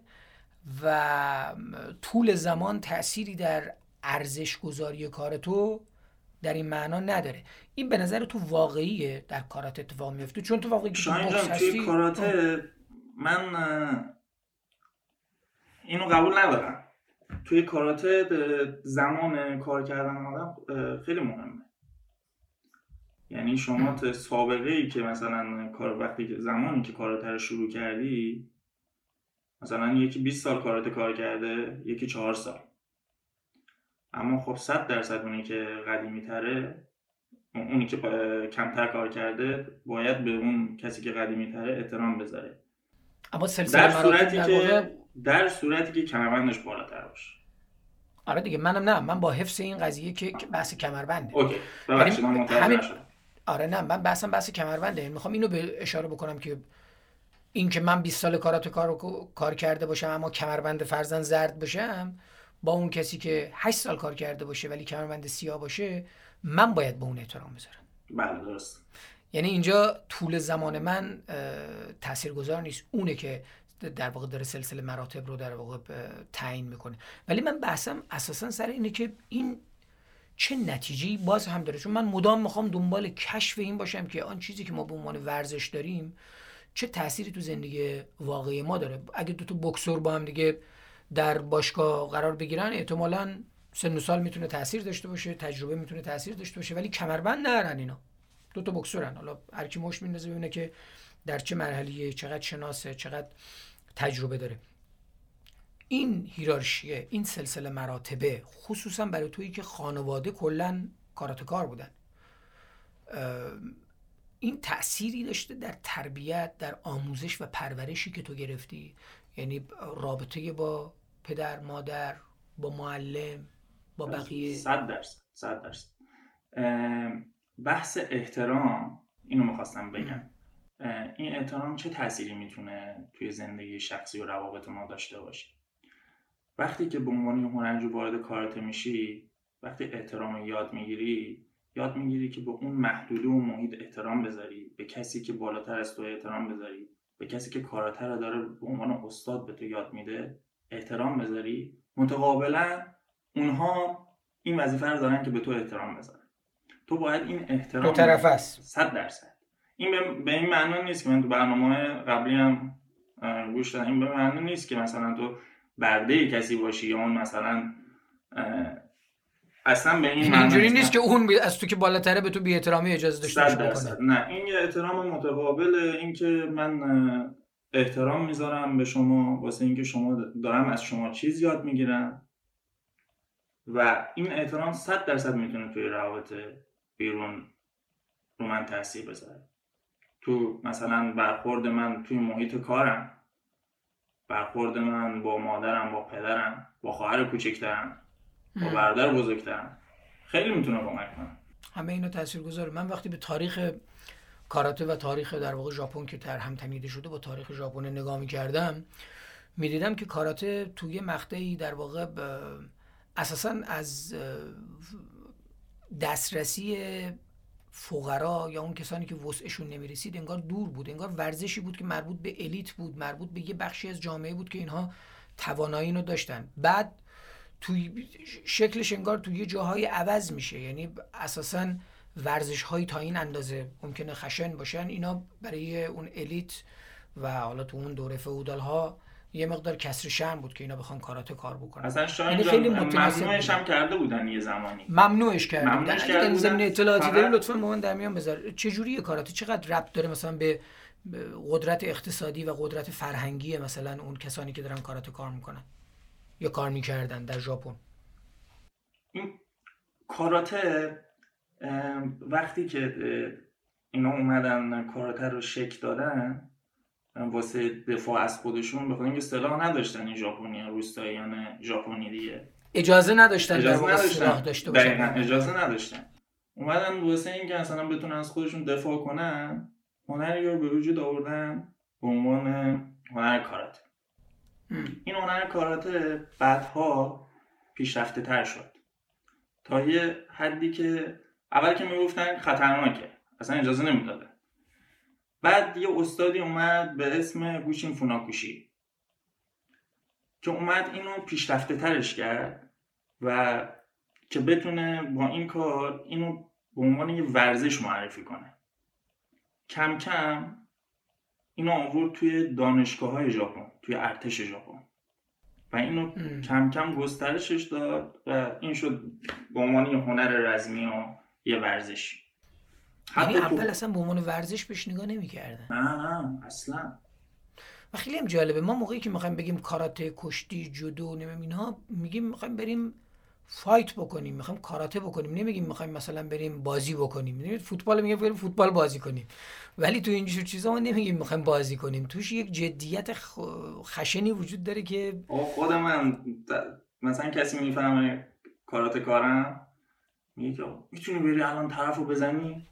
و طول زمان تأثیری در ارزش گذاری کار تو در این معنا نداره. این به نظر تو واقعیه در کارات اتفاق میفته. چون تو واقعی که توی کاراته من اینو قبول ندارم. توی کاراته زمان کار کردن آدم خیلی مهمه. یعنی شما تا سابقه ای که مثلا کار وقتی که زمانی که کاراته رو شروع کردی مثلا یکی 20 سال کاراته کار کرده یکی 4 سال. اما خب 100 درصد اونی که قدیمی تره اونی که کمتر کار کرده باید به اون کسی که قدیمی تره احترام بذاره. اما در صورتی که در صورتی که کمربندش بالاتر باشه. آره دیگه منم نه. من با حفظ این قضیه که بحث کمربنده. اوکی. ببخشید من همین... آره نه من بحثم بحث کمربنده. یعنی می‌خوام اینو به اشاره بکنم که این که من 20 سال کاراتو کار کار کرده باشم اما کمربند فرزن زرد باشم با اون کسی که 8 سال کار کرده باشه ولی کمربند سیاه باشه من باید به اون احترام بذارم. بله درست. یعنی اینجا طول زمان من تاثیرگذار نیست. اونه که در واقع داره سلسله مراتب رو در واقع تعیین می‌کنه. ولی من بحثم اساسا سر اینه که این چه نتیجه باز هم داره. چون من مدام می‌خوام دنبال کشف این باشم که آن چیزی که ما به عنوان ورزش داریم چه تأثیری تو زندگی واقعی ما داره. اگه دو تا بکسور با هم دیگه در باشگاه قرار بگیرن احتمالا سن و سال می‌تونه تاثیر داشته باشه تجربه می‌تونه تاثیر داشته باشه ولی کمربند ندارن اینا. دو تا بکسورن. حالا هر کی مشت میندازه ببینه که در چه مرحله چقدر شناسه چقدر تجربه داره. این هیرارشیه این سلسله مراتبه خصوصا برای تویی که خانواده کلا کار بودن. این تأثیری داشته در تربیت در آموزش و پرورشی که تو گرفتی. یعنی رابطه با پدر مادر با معلم با بقیه. صد درصد صد درصد. بحث احترام اینو می‌خواستم بگم. این احترام چه تأثیری می‌تونه توی زندگی شخصی و روابط ما داشته باشه؟ وقتی که به عنوان هنرجو وارد کارت میشی وقتی احترام یاد می‌گیری یاد می‌گیری که به اون محدوده و محیط احترام بذاری به کسی که بالاتر از تو احترام بذاری به کسی که کاراتر داره به عنوان استاد به تو یاد میده احترام بذاری متقابلا اونها این وظیفه رو دارن که به تو احترام بذارن. تو باید این احترام دو طرف است. صد درصد. این به این معنا نیست که من تو برنامه قبلی هم گوش دادم. این به معنا نیست که مثلا تو برده کسی باشی یا اون مثلا اصلا به این اینجوری نیست. که اون از تو که بالاتره به تو بی احترامی اجازه داشته باشه نه این یه احترام متقابله اینکه من احترام می‌ذارم به شما واسه اینکه شما دارم از شما چیز یاد می‌گیرم و این احترام صد درصد می‌تونه توی روابط بیرون رو من تاثیر بذاره. تو مثلا برخورد من توی محیط کارم. برخورد من با مادرم با پدرم با خواهر کوچکترم با برادر بزرگترم. خیلی می‌تونه کمک کنه. همه اینا گذاره من وقتی به تاریخ کاراته و تاریخ در واقع ژاپن که در هم تنیده شده با تاریخ ژاپن نگاه می‌کردم می‌دیدم که کاراته توی مقطعی در واقع اساسا از دسترسی فقرا یا اون کسانی که وسعشون نمی‌رسید انگار دور بود انگار ورزشی بود که مربوط به الیت بود مربوط به یه بخشی از جامعه بود که اینها توانایی رو داشتن. بعد توی شکلش انگار توی جاهای عوض میشه. یعنی اساسا ورزش هایی تا این اندازه ممکنه خشن باشن. اینا برای اون الیت و حالا تو اون دوره فئودال ها یه مقدار کسر شرم بود که اینا بخوان کاراته کار بکنن. اصلا شاید یعنی خیلی ممنوعش هم کرده بودن یه زمانی. ممنوعش کرده ممنوعش بودن. اگه زمین اطلاعاتی داری لطفا من در میان بذار. چه جوریه کاراته؟ چقدر ربط داره مثلا به قدرت اقتصادی و قدرت فرهنگی مثلا اون کسانی که دارن کاراته کار می‌کنن؟ یا کار می‌کردن در ژاپن؟ این کاراته وقتی که اینا اومدن کاراته رو شک دادن واسه دفاع از خودشون بخاطر اینکه سلاح نداشتن این ژاپنی روستاییان ژاپنی دیگه. اجازه نداشتن اجازه نداشتن. داشته باشن. اجازه نداشتن. اومدن واسه اینکه اصلا بتونن از خودشون دفاع کنن هنری رو به وجود آوردن به عنوان هنر کاراته. این هنر کاراته بعدها پیشرفته تر شد. تا یه حدی که اول که می‌گفتن خطرناکه. اصلا اجازه نمی‌دادن بعد یه استادی اومد به اسم گوشین فوناکوشی که اومد اینو پیشرفته ترش کرد و که بتونه با این کار اینو به عنوان یه ورزش معرفی کنه. کم کم اینو آورد توی دانشگاه های ژاپن توی ارتش ژاپن. و اینو کم کم گسترشش داد و این شد به عنوان یه هنر رزمی و یه ورزشی. یعنی اول اصلا به عنوان ورزش بهش نگاه نمی‌کردن. نه نه اصلا. و خیلی هم جالبه. ما موقعی که می‌خوایم بگیم کاراته کشتی جودو نمیم اینها میگیم می‌خوایم بریم فایت بکنیم. می‌خوایم کاراته بکنیم. نمیگیم می‌خوایم مثلا بریم بازی بکنیم. فوتبال میگه بریم فوتبال بازی کنیم. ولی تو اینجور چیزا ما نمیگیم می‌خوایم بازی کنیم. توش یک جدیت خشنی وجود داره که خود من مثلا کسی می‌فهمه کاراته کارم میگه می‌تونی بری الان طرفو بزنی؟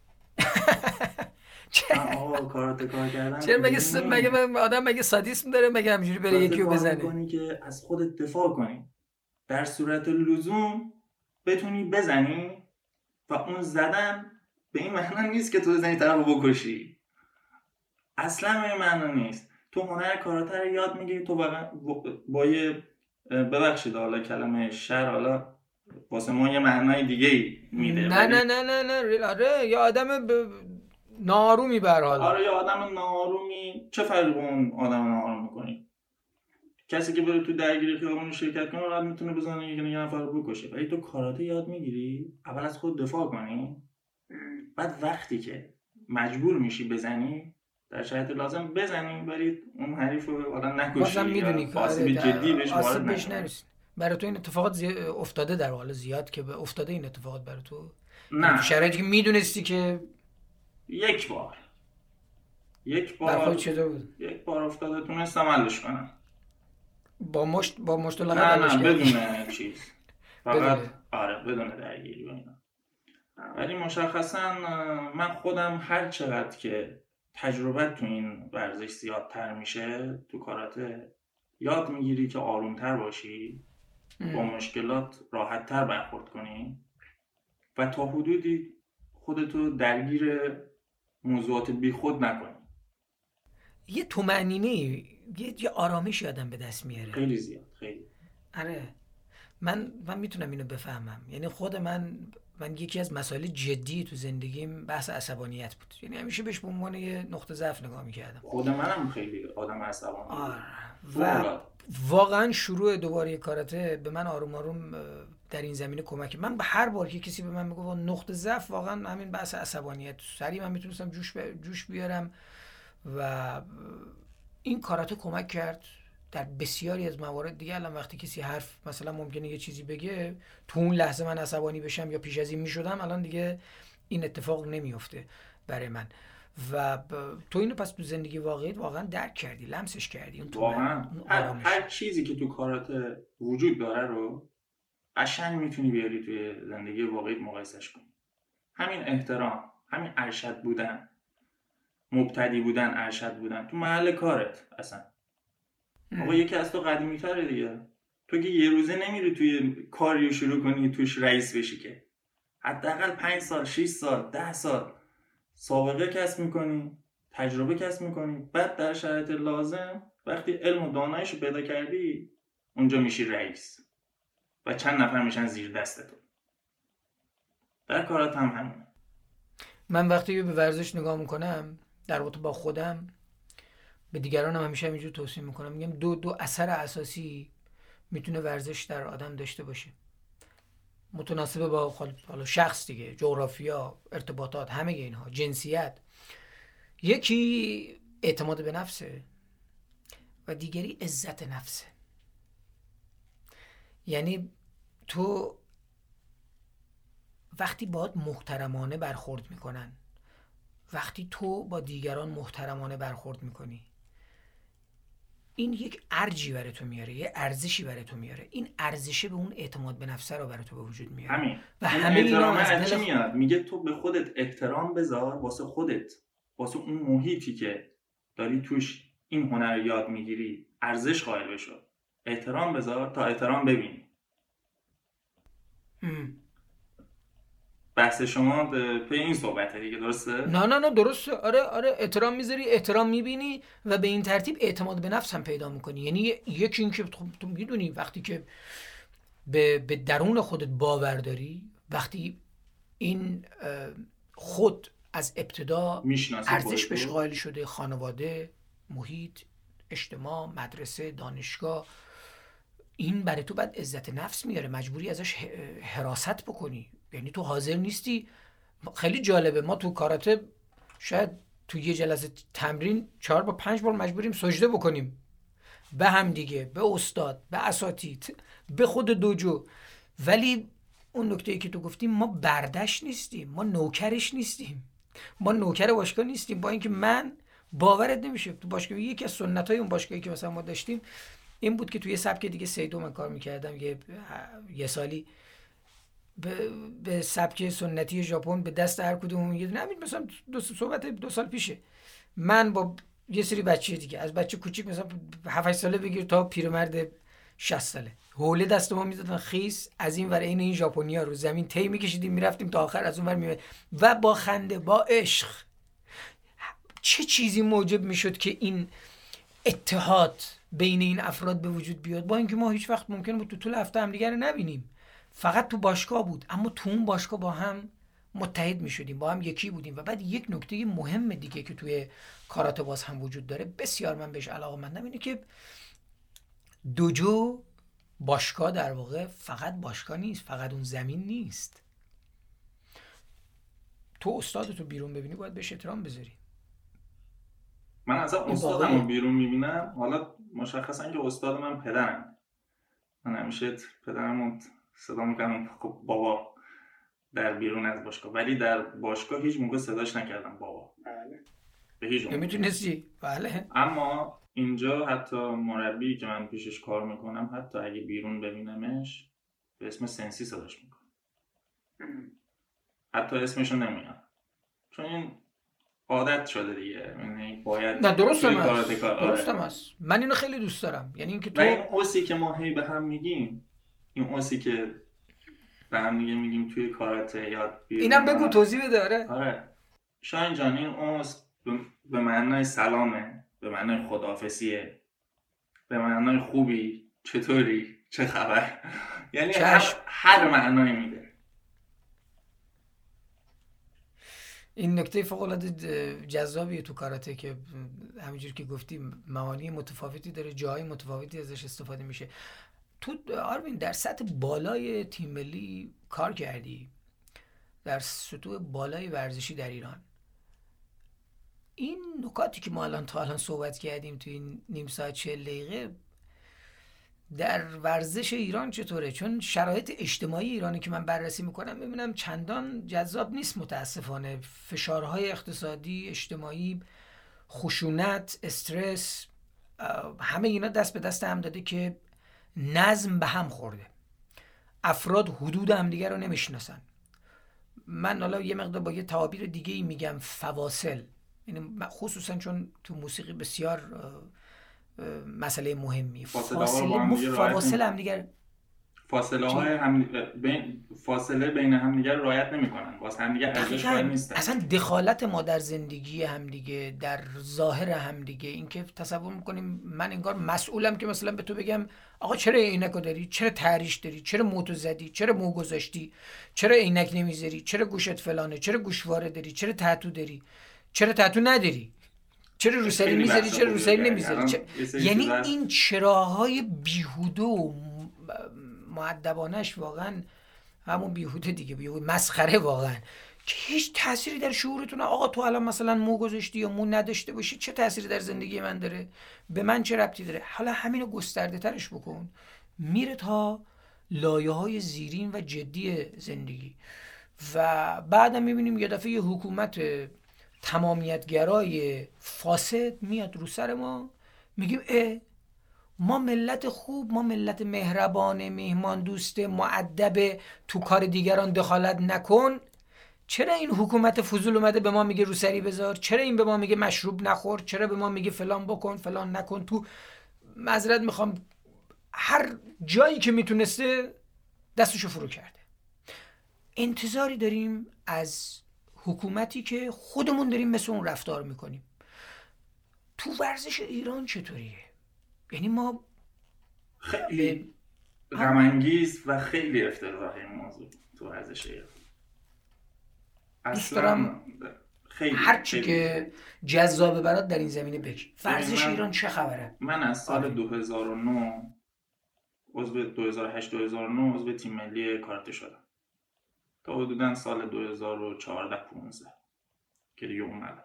چرا مگه س... مگه آدم مگه سادیسم داره مگه همجوری بره یکی رو بزنه که از خودت دفاع کنی. در صورت لزوم بتونی بزنی و اون زدن به این معنا نیست که تو بزنی طرف بکشی. اصلا به این معنا نیست. تو هنر کاراته رو یاد می‌گیری تو با, با یه ببخشید حالا کلمه شر حالا واسه ما یه معنای دیگه ای میده. نه نه نه نه نه آره یه آدم ب... نارومی حال. آره یه آدم نارومی چه فرقی با اون آدم ناروم می‌کنی؟ کسی که بره تو درگیری خیابون شرکت کنه راحت می‌تونه بزنه یه نفر رو بکشه. ولی تو کاراته یاد می‌گیری؟ اول از خود دفاع کنی. بعد وقتی که مجبور میشی بزنی در شرایط لازم بزنی برید اون حریف رو آدم نکشی بازم می‌دونی که آره جدی بهش وارد برای تو این اتفاقات زی... افتاده در حال زیاد که افتاده این اتفاقات برای تو؟ نه. شرایطی که می‌دونستی که یک بار. یک بار. بود؟ یک بار افتاده تونستم حلش کنم. با مشت با مشت نه نه بدون چیز. فقط آره بدون درگیری و اینا. ولی مشخصا من خودم هر چقدر که تجربه تو این ورزش زیادتر میشه تو کاراته یاد می‌گیری که آرومتر باشی. با مشکلات راحتتر برخورد کنی و تا حدودی خودتو درگیر موضوعات بیخود نکنی. یه تومنینه یه, یه آرامش آدم به دست میاره. خیلی زیاد خیلی. آره. من من می‌تونم اینو بفهمم. یعنی خود من من یکی از مسائل جدی تو زندگیم بحث عصبانیت بود. یعنی همیشه بهش به عنوان یه نقطه ضعف نگاه می‌کردم. خود منم خیلی آدم عصبانی آره. و واقعا شروع دوباره کاراته به من آروم آروم در این زمینه کمک من به هر بار که کسی به من میگه نقطه ضعف واقعا همین بحث عصبانیت. سریع من می‌تونستم جوش, جوش بیارم و این کاراته کمک کرد در بسیاری از موارد. دیگه الان وقتی کسی حرف مثلا ممکنه یه چیزی بگه تو اون لحظه من عصبانی بشم یا پیش از این می‌شدم الان دیگه این اتفاق نمیفته برای من. و تو اینو پس تو زندگی واقعی واقعا درک کردی لمسش کردی. اون واقعا. هر, هر چیزی که تو کارات وجود داره رو قشنگ می‌تونی بیاری توی زندگی واقعی مقایسش کنی. همین احترام همین ارشد بودن مبتدی بودن ارشد بودن تو محل کارت اصلا. آقا یکی از تو قدیمی تره دیگه. تو که یه روزه نمیری توی کاری شروع کنی توش رئیس بشی که. حداقل پنج سال 6 سال ده سال. سابقه کسب می‌کنی تجربه کسب می‌کنی. بعد در شرایط لازم وقتی علم و دانایش رو پیدا کردی اونجا میشی رئیس و چند نفر میشن زیر دست تو در کارات هم همونه من وقتی به ورزش نگاه می‌کنم در واقع با خودم به دیگران هم همیشه همینجور توصیه می‌کنم. میگم دو دو اثر اساسی می‌تونه ورزش در آدم داشته باشه. متناسب با حالا شخص دیگه جغرافیا ارتباطات همه اینها جنسیت. یکی اعتماد به نفسه و دیگری عزت نفسه. یعنی تو وقتی باید محترمانه برخورد می‌کنن وقتی تو با دیگران محترمانه برخورد می‌کنی این یک ارجی برای تو میاره یه ارزشی برای تو میاره. این ارزشه به اون اعتماد به نفسه رو برای تو به وجود میاره. همین. و همه اینا از دل... میاد؟ میگه تو به خودت احترام بذار واسه خودت. واسه اون محیطی که داری توش این هنر یاد می‌گیری ارزش قائل بشو. احترام بذار تا احترام ببینی. بحث شما به این صحبت دیگه درسته؟ نه نه نه درسته. آره آره احترام می‌ذاری احترام می‌بینی و به این ترتیب اعتماد به نفس هم پیدا می‌کنی. یعنی یکی این که تو می‌دونی وقتی که به, به درون خودت باور داری وقتی این خود از ابتدا ارزش بهش قائل شده خانواده محیط اجتماع مدرسه دانشگاه این برای تو بعد عزت نفس میاره. مجبوری ازش حراست بکنی. یعنی تو حاضر نیستی. خیلی جالبه. ما تو کاراته شاید تو یه جلسه تمرین چهار با پنج بار مجبوریم سجده بکنیم. به هم دیگه به استاد به اساتید به خود دوجو. ولی اون نکته ای که تو گفتیم ما بردش نیستیم. ما نوکرش نیستیم. ما نوکر باشگاه نیستیم. با اینکه من باورت نمیشه. تو باشگاه یکی از سنت های اون باشگاهی که مثلا ما داشتیم این بود که توی سبک دیگه سیدو من کار می‌کردم. یه, یه سالی به, به سبک سنتی ژاپن به دست هر کدوم یه دونه. مثلا دو صحبت دو سال پیشه. من با یه سری بچه دیگه از بچه کوچیک مثلا 7 ساله بگیر تا پیرمرد 60 ساله. حوله دست ما می‌دادن خیس از این ور این این ژاپنیا رو زمین تی میکشیدیم می‌رفتیم تا آخر از اون ور می و با خنده با عشق. چه چیزی موجب می‌شد که این اتحاد بین این افراد به وجود بیاد؟ با اینکه ما هیچ وقت ممکن بود تو طول هفته هم دیگر نبینیم. فقط تو باشگاه بود اما تو اون باشگاه با هم متحد می شدیم با هم یکی بودیم و بعد یک نکته مهم دیگه که توی کارات باز هم وجود داره بسیار من بهش علاقه مندم اینه که دوجو باشگاه در واقع فقط باشگاه نیست فقط اون زمین نیست. تو استاد تو بیرون ببینی باید بهش احترام بذاری. من اصلا استادم رو بیرون می‌بینم حالا مشخصا که استاد من پدرم. من همیشه پدرم صدا می‌کنم خب بابا در بیرون از باشگاه. ولی در باشگاه هیچ موقع صداش نکردم بابا. بله. به هیچ می‌تونستی بله. اما اینجا حتی مربی که من پیشش کار می‌کنم حتی اگه بیرون ببینمش به اسم سنسی صداش می‌کنم حتی اسمشو نمیاد چون این عادت شده دیگه. یعنی باید نه درست هست. درست هست. من اینو خیلی دوست دارم. یعنی اینکه تو این اوسی که ما هی به هم میگیم این اوسی که به هم دیگه میگیم توی کاراته یا اینم بگو توضیح بده آره. آره. شاین جان این اوس به معنای سلامه به معنای خدافسیه به معنای خوبی. چطوری؟ چه خبر؟ یعنی هر معنایی میده. این نکته فوق العاده جذابیه تو کاراته که همینجور که گفتی معانی متفاوتی داره جای متفاوتی ازش استفاده میشه. تو آرمین در سطح بالای تیم ملی کار کردی؟ در سطوح بالای ورزشی در ایران. این نکاتی که ما الان تا الان صحبت کردیم تو این نیم ساعت چه دقیقه در ورزش ایران چطوره؟ چون شرایط اجتماعی ایرانی که من بررسی می‌کنم ببینم چندان جذاب نیست متاسفانه. فشارهای اقتصادی اجتماعی خشونت استرس همه اینا دست به دست هم داده که نظم به هم خورده. افراد حدود همدیگه رو نمی‌شناسن. من حالا یه مقدار با یه تعابیر دیگه ای میگم فواصل. یعنی خصوصا چون تو موسیقی بسیار مسئله مهمی. فاصله فاصله هم دیگر فاصله های هم بین فاصله بین هم دیگر رعایت نمی‌کنن. واسه هم دیگر ارزش قائل نیستن اصلا دخالت ما در زندگی هم دیگه در ظاهر هم دیگه اینکه تصور می‌کنیم من انگار مسئولم که مثلا به تو بگم آقا چرا عینکو داری؟ چرا تریش داری؟ چرا موتو زدی؟ چرا مو گذاشتی؟ چرا عینک نمی‌ذاری؟ چرا گوشت فلانه؟ چرا گوشواره داری؟ چرا تتو داری؟ چرا تتو نداری؟ چرا روسری می‌ذاری؟ چرا روسری نمی‌ذاری؟ یعنی این چراهای بیهوده و معدبانش واقعا همون بیهوده دیگه بیهوده مسخره واقعا. که هیچ تأثیری در شعورتون آقا تو الان مثلا مو گذاشتی یا مو نداشته باشی چه تأثیری در زندگی من داره؟ به من چه ربطی داره؟ حالا همینو گسترده ترش بکن. میره تا لایه های زیرین و جدی زندگی. و بعدم می‌بینیم یه دفعه یه حکومت تمامیتگرای فاسد میاد رو سر ما. میگیم اه ما ملت خوب ما ملت مهربان مهمان دوست معدب تو کار دیگران دخالت نکن. چرا این حکومت فضول اومده به ما میگه روسری بذار؟ چرا این به ما میگه مشروب نخور؟ چرا به ما میگه فلان بکن فلان نکن؟ تو معذرت می‌خوام هر جایی که می‌تونسته دستشو فرو کرده. انتظاری داریم از حکومتی که خودمون داریم مثل اون رفتار می‌کنیم. تو ورزش ایران چطوریه؟ یعنی ما خیلی غمانگیز و خیلی افتضاحی این موضوع تو ایران. اصلا خیلی هرچی که جذابه برات در این زمینه بگی. ورزش ایران چه خبره؟ من از سال 2009 عضو 2008 2009 عضو تیم ملی کارته شدم. تا حدودا سال 2014 15 که دیگه اومدم.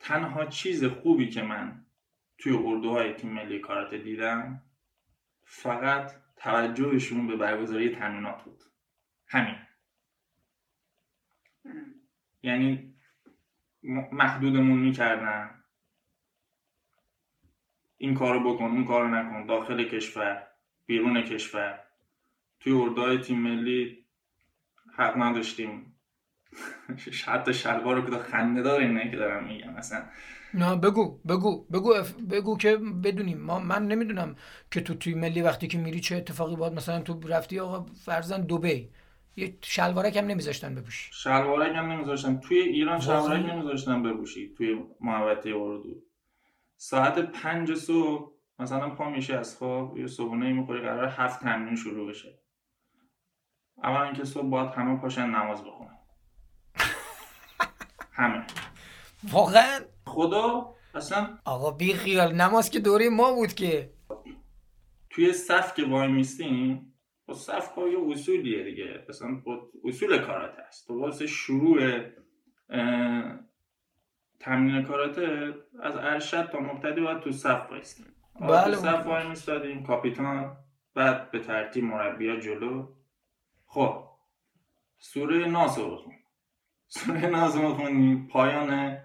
تنها چیز خوبی که من توی اردوهای تیم ملی کاراته دیدم. فقط توجهشون به برگزاری تمرینات بود. همین. یعنی محدودمون می‌کردن. این کارو بکن اون کارو نکن. داخل کشور بیرون کشور. توی اردوهای تیم ملی حق نداشتیم. حتی شلوار رو که خنده داره اینه که دارم میگم. مثلا نه بگو بگو بگو بگو که بدونیم. ما من نمی‌دونم که تو توی ملی وقتی که میری چه اتفاقی باید مثلا تو رفتی آقا فرزن دبی یه شلوارک هم نمیذاشتن بپوشی. شلوارک هم نمیذاشتن. توی ایران شلوارک نمیذاشتن بپوشی توی محوطه اردو. ساعت پنج صبح مثلا پا میشه از خواب یه صبحونه می‌خوری قرار هفت تمرین شروع بشه. اول اینکه صبح باید همه پاشن نماز بخونن. همه. واقعا؟ خدا اصلا آقا بی خیال نماز که دوره ما بود که. توی صف که وای میستیم با صف ها یه اصولیه دیگه. مثلا اصول کاراته است. تو واسه شروع تمرین کاراته از ارشد تا مبتدی باید تو صف بایستیم بله تو صف وای میستادیم کاپیتان بعد به ترتیب مربیا جلو. خب سوره ناس رو بخون سوره ناس رو بخونیم پایان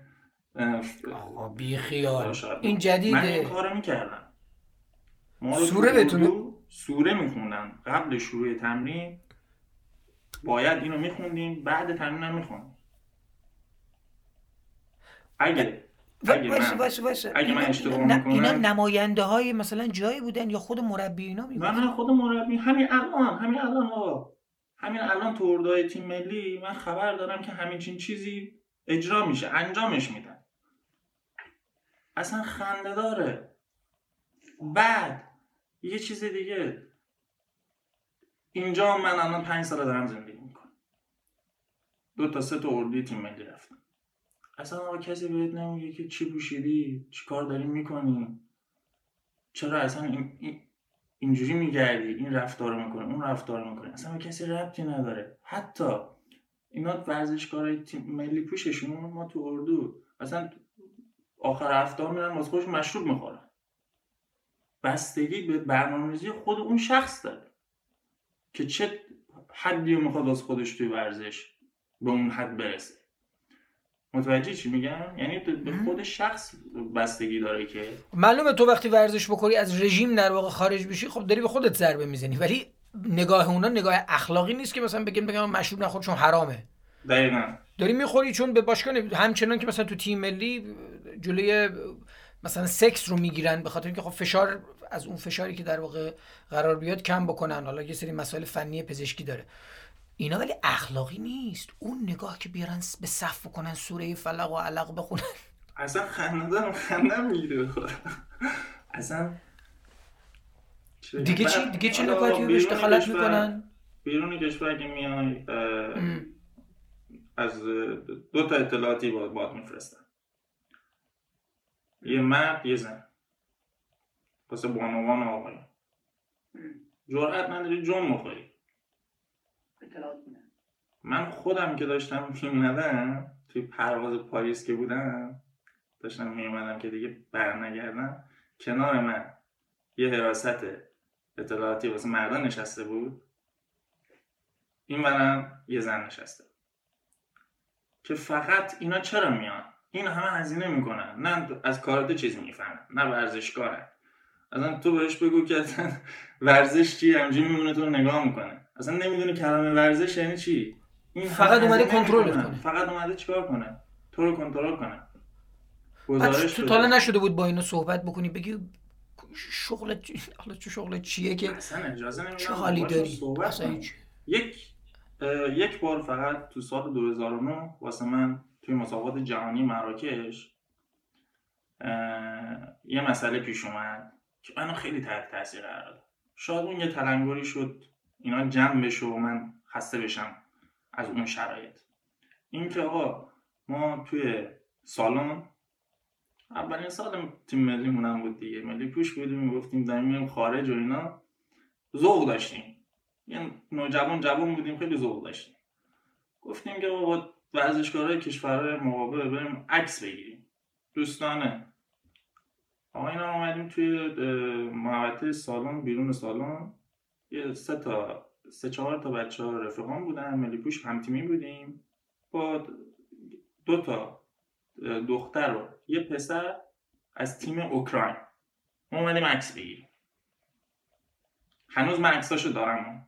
آقا بی خیال. این جدیده. من این کارو می‌کردم. سوره بتونه سوره میخوندن قبل شروع تمرین باید اینو میخوندیم بعد تمرین هم میخوندیم اگه اگه من اشتباه می‌کنم اینا نماینده های مثلا جایی بودن یا خود مربی اینا نه نه خود مربی همین الان همین الان آقا. همین الان تو اردوهای تیم ملی من خبر دارم که همین چیزی اجرا میشه انجامش میدن. اصلا خنده داره. بعد یه چیز دیگه. اینجا من الان پنج سال دارم زندگی می‌کنم. دو تا سه تا اردوی تیم ملی رفتم. اصلا آقا کسی بهت نمیگه که چی پوشیدی چی کار داری می‌کنی؟ چرا اصلا این, اینجوری میگردی؟ این رفتار می‌کنه اون رفتار می‌کنه اصلا کسی ربطی نداره. حتی اینا ورزشکارای تیم ملی پوششون ما تو اردو. اصلا آخر هفته میرن واسه خودش مشروب می‌خورن. بستگی به برنامه‌ریزی خود اون شخص داره که چه حدی می‌خواد از خودش توی ورزش به اون حد برسه. متوجه چی میگم؟ یعنی به خود شخص بستگی داره که معلومه تو وقتی ورزش بکنی از رژیم در واقع خارج بشی خب داری به خودت ضربه می‌زنی. ولی نگاه اونا نگاه اخلاقی نیست که مثلا بگیم بگم مشروب نخور چون حرامه. دقیقا. داری می‌خوری چون به باشگاه همچنان که مثلا تو تیم ملی جلوی مثلا سکس رو می‌گیرن به خاطر اینکه خب فشار از اون فشاری که در واقع قرار بیاد کم بکنن. حالا یه سری مسائل فنی پزشکی داره. اینا ولی اخلاقی نیست. اون نگاه که بیارن به صف بکنن سوره فلق و علق بخونن. اصلا خندم خندم می‌گیره. اصلا دیگه چی دیگه چی نکاتی بهش دخالت می‌کنن؟ بیرون کشور که میای از دو تا اطلاعاتی با باد میفرستن یه مرد یه زن. واسه بانوان آقای. جرأت نداری جون مخوری من خودم که داشتم میومدم توی پرواز پاریس که بودم داشتم میومدم که دیگه برنگردم. کنار من یه حراست اطلاعاتی واسه مردان نشسته بود. این برم یه زن نشسته که فقط اینا چرا میان؟ این همه هزینه می‌کنن. نه از کارات چیزی می‌فهمن نه ورزشکارن اصلا تو بهش بگو که اصلا ورزش چی همجوری میمونه تو نگاه می‌کنه. اصلا نمی‌دونه کلمه ورزش یعنی چی. این فقط اومده کنترل کنه. فقط اومده چیکار کنه؟ تو رو کنترل کنه. گزارش تو تالا نشده بود با اینو صحبت بکنی بگی شغل حالا چه شغل چیه که اصلا اجازه چه حالی داری؟ اصلا یک یک بار فقط تو سال 2009 واسه من توی مسابقات جهانی مراکش یه مسئله پیش اومد که منو خیلی تحت تاثیر قرار داد. شاید اون یه تلنگری شد اینا جمع بشه و من خسته بشم از اون شرایط. این که آقا ما توی سالن اولین سال تیم ملی مونم بود دیگه. ملی پوش بودیم می‌گفتیم زمین خارج و اینا. ذوق داشتیم. یه نوجوان جوان بودیم خیلی ذوق داشتیم گفتیم که با ورزشکارهای کشورهای مقابل بریم عکس بگیریم. دوستانه. آقا اینا اومدیم توی محوطه سالن بیرون سالن. یه سه تا سه چهار تا بچه ها رفقان بودن ملی پوش همتیمی بودیم. با دو تا دختر و یه پسر از تیم اوکراین. ما اومدیم عکس بگیریم. هنوز من عکساشو دارم.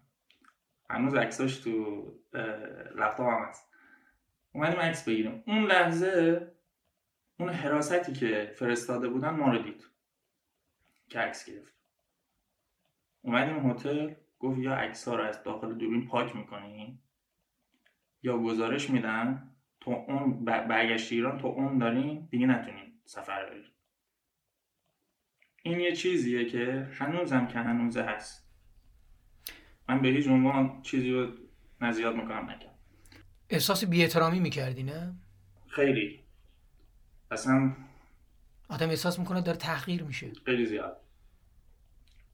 هنوز عکساش تو لپتاپم هست. اومدیم عکس بگیریم. اون لحظه اون حراستی که فرستاده بودن ما رو دید. که عکس گرفت. اومدیم هتل گفت یا عکس ها رو از داخل دوربین پاک می‌کنیم یا گزارش میدن؟ تو اون برگشت ایران تو اون داریم؟ دیگه نتونیم سفر بریم. این یه چیزیه که هنوزم که هنوزه هست. من به هیچ عنوان چیزی رو نزیاد می‌کنم نکرد احساس بی‌احترامی می‌کردی نه؟ خیلی. اصلا آدم احساس می‌کنه داره تحقیر میشه. خیلی زیاد.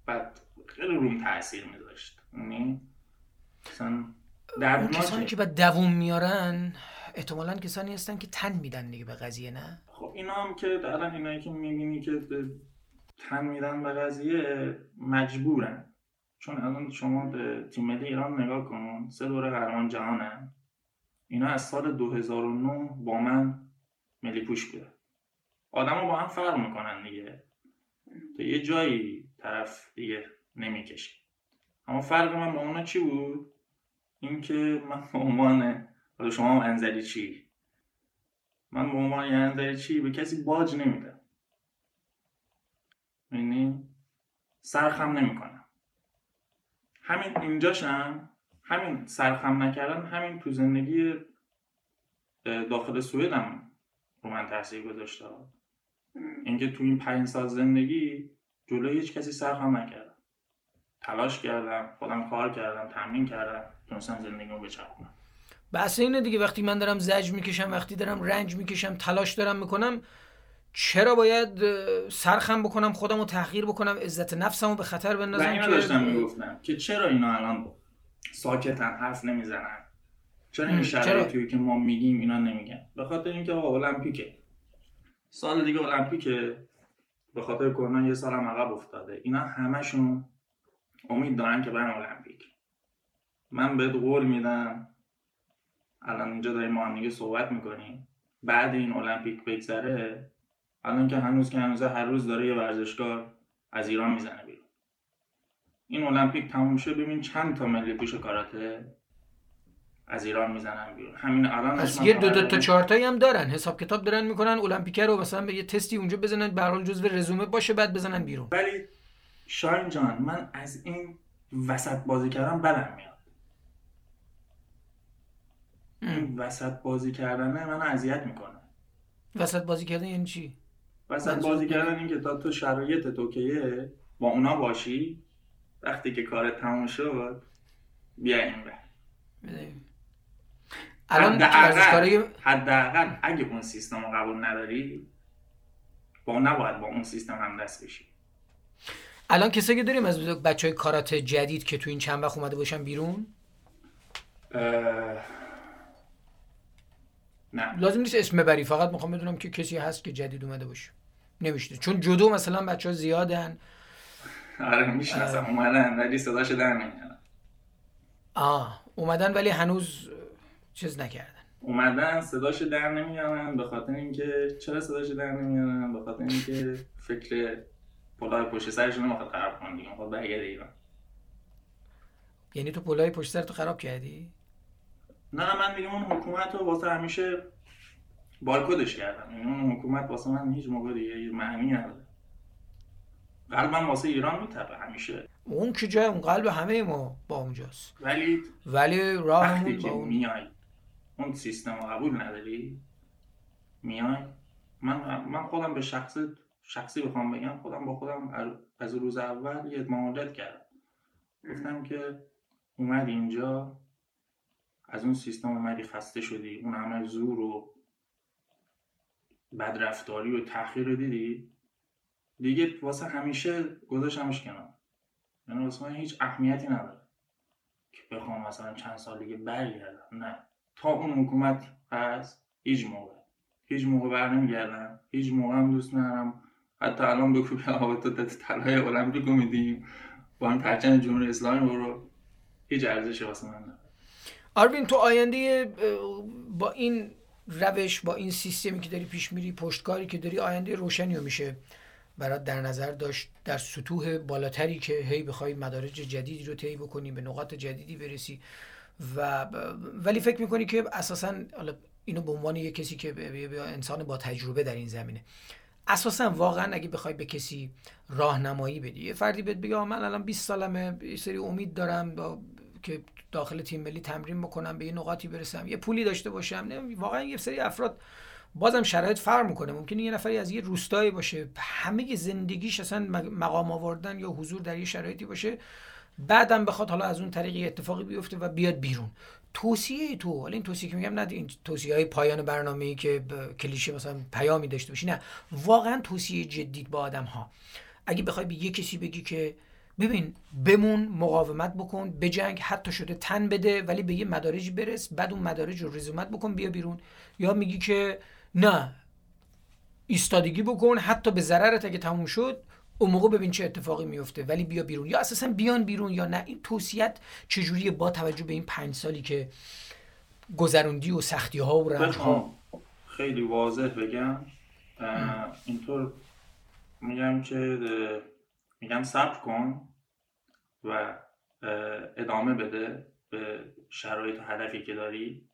بعد خیلی روم تاثیر میذاشت. یعنی مثلا در کسانی که بعد دووم میارن احتمالا کسانی هستن که تن میدن دیگه به قضیه نه؟ خب اینا هم که الان اینایی که می‌بینی که تن میدن به قضیه مجبورن. چون الان شما به تیم ملی ایران نگاه کن سه دوره قهرمان جهانن اینا از سال 2009 با من ملی پوش بوده. آدم با هم فرق می‌کنن دیگه. تو یه جایی طرف دیگه نمی‌کشه اما فرق من با اونا چی بود؟ اینکه من به عنوان شما انزلی چی؟ من به عنوان یه نظری چی؟ به کسی باج نمیدم. یعنی سرخم نمی‌کنم. همین اینجاشم همین سرخم نکردن همین تو زندگی داخل سوئدم رو من تاثیر گذاشته. اینکه تو این پنج سال زندگی جلوی هیچ کسی سرخم نکردم. تلاش کردم خودم کار کردم تمرین کردم تونستم زندگی رو بچرخونم. بحث اینه دیگه وقتی من دارم زج می‌کشم وقتی دارم رنج می‌کشم تلاش دارم می‌کنم چرا باید سرخم بکنم خودم رو تحقیر بکنم عزت نفسم رو به خطر بندازم که داشتم می‌گفتم که چرا اینا الان ساکتن حرف نمی‌زنن؟ چرا این شرایطی که ما میگیم اینا نمیگن؟ به خاطر اینکه آقا المپیکه. سال دیگه المپیکه. به خاطر کرونا یه سال هم عقب افتاده. اینا همشون امید دارن که برن المپیک. من بهت قول میدم. الان اینجا داریم ما هم دیگه صحبت می‌کنیم. بعد این المپیک بگذره الان که هنوز که هنوز هر روز داره یه ورزشکار از ایران می‌زنه بیرون. این المپیک تموم شه ببین چند تا ملی پیش کاراته از ایران می‌زنن بیرون. همین الان پس یه دو دو تا چهار تایی هم دارن. حساب کتاب دارن می‌کنن المپیک رو مثلا به یه تستی اونجا بزنن به هر جزو رزومه باشه بعد بزنن بیرون. ولی شاین جان من از این وسط بازی کردن بدم میاد. این وسط بازی کردن من اذیت می‌کنه. وسط بازی کردن یعنی چی؟ وسط بازی کردن این که تا تو شرایط توکیه با اونا باشی وقتی که کارت تموم شد بیا این الان حداقل اگه اون سیستم رو قبول نداری با نباید با اون سیستم هم دست بشی. الان کسی که داریم از بچه های کارات جدید که تو این چند وقت اومده باشن بیرون؟ نه. لازم نیست اسم ببری فقط می‌خوام بدونم که کسی هست که جدید اومده باشه. نمیشه چون جدو مثلا بچه ها زیادن. آره می‌شناسم. اومدن ولی صداش در نمیارن. آه اومدن ولی هنوز چیز نکردن. اومدن صداش در نمیارن به خاطر اینکه چرا صداش در نمیارن؟ به خاطر اینکه فکر پولای پشت سرشون نمی‌خواد خراب کنن دیگه. می‌خواد برگرده ایران. یعنی تو پولای پشت سر تو خراب کردی؟ نه من دیگه اون حکومت رو واسه همیشه بایکودش کردم. یعنی اون حکومت واسه من هیچ موقع دیگه معنی نداره. قلبم واسه ایران میتره همیشه. اون که جای اون قلب همه ما با اونجاست. ولی ولی راه که اون... میای اون سیستم رو قبول نداری میای. من من خودم به شخص شخصی بخوام بگم خودم با خودم از روز اول یه معادلت کردم. گفتم که اومد اینجا از اون سیستم اومدی خسته شدی اون همه زور و بدرفتاری و تاخیر رو دیدی؟ دیگه واسه همیشه گذاشتمش کنار. یعنی واسه من هیچ اهمیتی نداره که بخوام مثلا چند سال دیگه برگردم. نه. تا اون حکومت هست هیچ موقع. هیچ موقع بر نمیگردم هیچ موقع هم دوست ندارم. حتی الان بگو که تو طلای المپیک رو میدیم. با این پرچم جمهوری اسلامی برو. هیچ ارزشی واسه من نداره. آروین تو آینده با این روش با این سیستمی که داری پیش میری پشتکاری که داری آینده روشنی رو میشه برات در نظر داشت در سطوح بالاتری که هی بخوای مدارج جدیدی رو طی بکنی به نقاط جدیدی برسی. و ولی فکر می‌کنی که اساسا اینو به عنوان یه کسی که انسان با تجربه در این زمینه. اساسا واقعا اگه بخوای به کسی راهنمایی بدی یه فردی بهت بگه من الان 20 سالمه یه سری امید دارم با که داخل تیم ملی تمرین بکنم به یه نقاطی برسم. یه پولی داشته باشم. واقعا یه سری افراد بازم شرایط فرق می‌کنه. ممکنه یه نفری از یه روستایی باشه. همه زندگیش اصلا مقام آوردن یا حضور در یه شرایطی باشه. بعدم بخواد حالا از اون طریق اتفاقی بیفته و بیاد بیرون. توصیه تو حالا این توصیه که میگم نه این توصیه های پایان برنامه ای که کلیشه مثلا پیامی داشته باشی نه. واقعا توصیه جدید با آدم ها اگه بخوای به یه کسی بگی که ببین بمون مقاومت بکن بجنگ حتی شده تن بده ولی به یه مدارجی برس بعد اون مدارج رو رزومت بکن بیا بیرون. یا میگی که نه ایستادگی بکن حتی به ضررت اگه تموم شد اون موقع ببین چه اتفاقی میفته ولی بیا بیرون. یا اساسا بیان بیرون یا نه. این توصیت چجوریه با توجه به این پنج سالی که گذروندی و سختی ها و رنج ها خیلی واضح بگم. اینطور میگم که میگم صبر کن و ادامه بده به شرایط و هدفی که داری.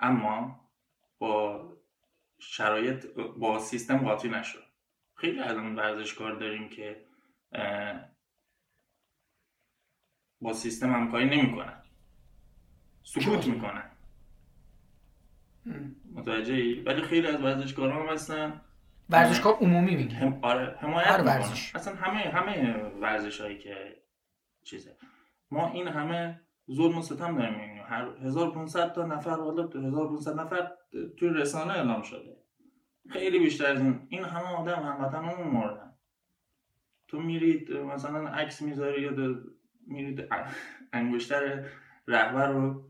اما با شرایط با سیستم قاطی نشد خیلی الان ورزشکار داریم که با سیستم همکاری نمی‌کنن. سکوت می‌کنن. متوجه ولی خیلی از ورزشکاران هم هستن ورزشکار عمومی میگه هم آره حمایت هر. ورزش. اصلا همه همه ورزش هایی که چیزه. ما این همه ظلم و ستم داریم می‌بینیم. هر 1500 تا نفر حالا 1500 نفر توی رسانه اعلام شده. خیلی بیشتر از این. این همه آدم هموطنمون مردن. تو میرید مثلا عکس می‌ذاری یا میرید انگشتر رهبر رو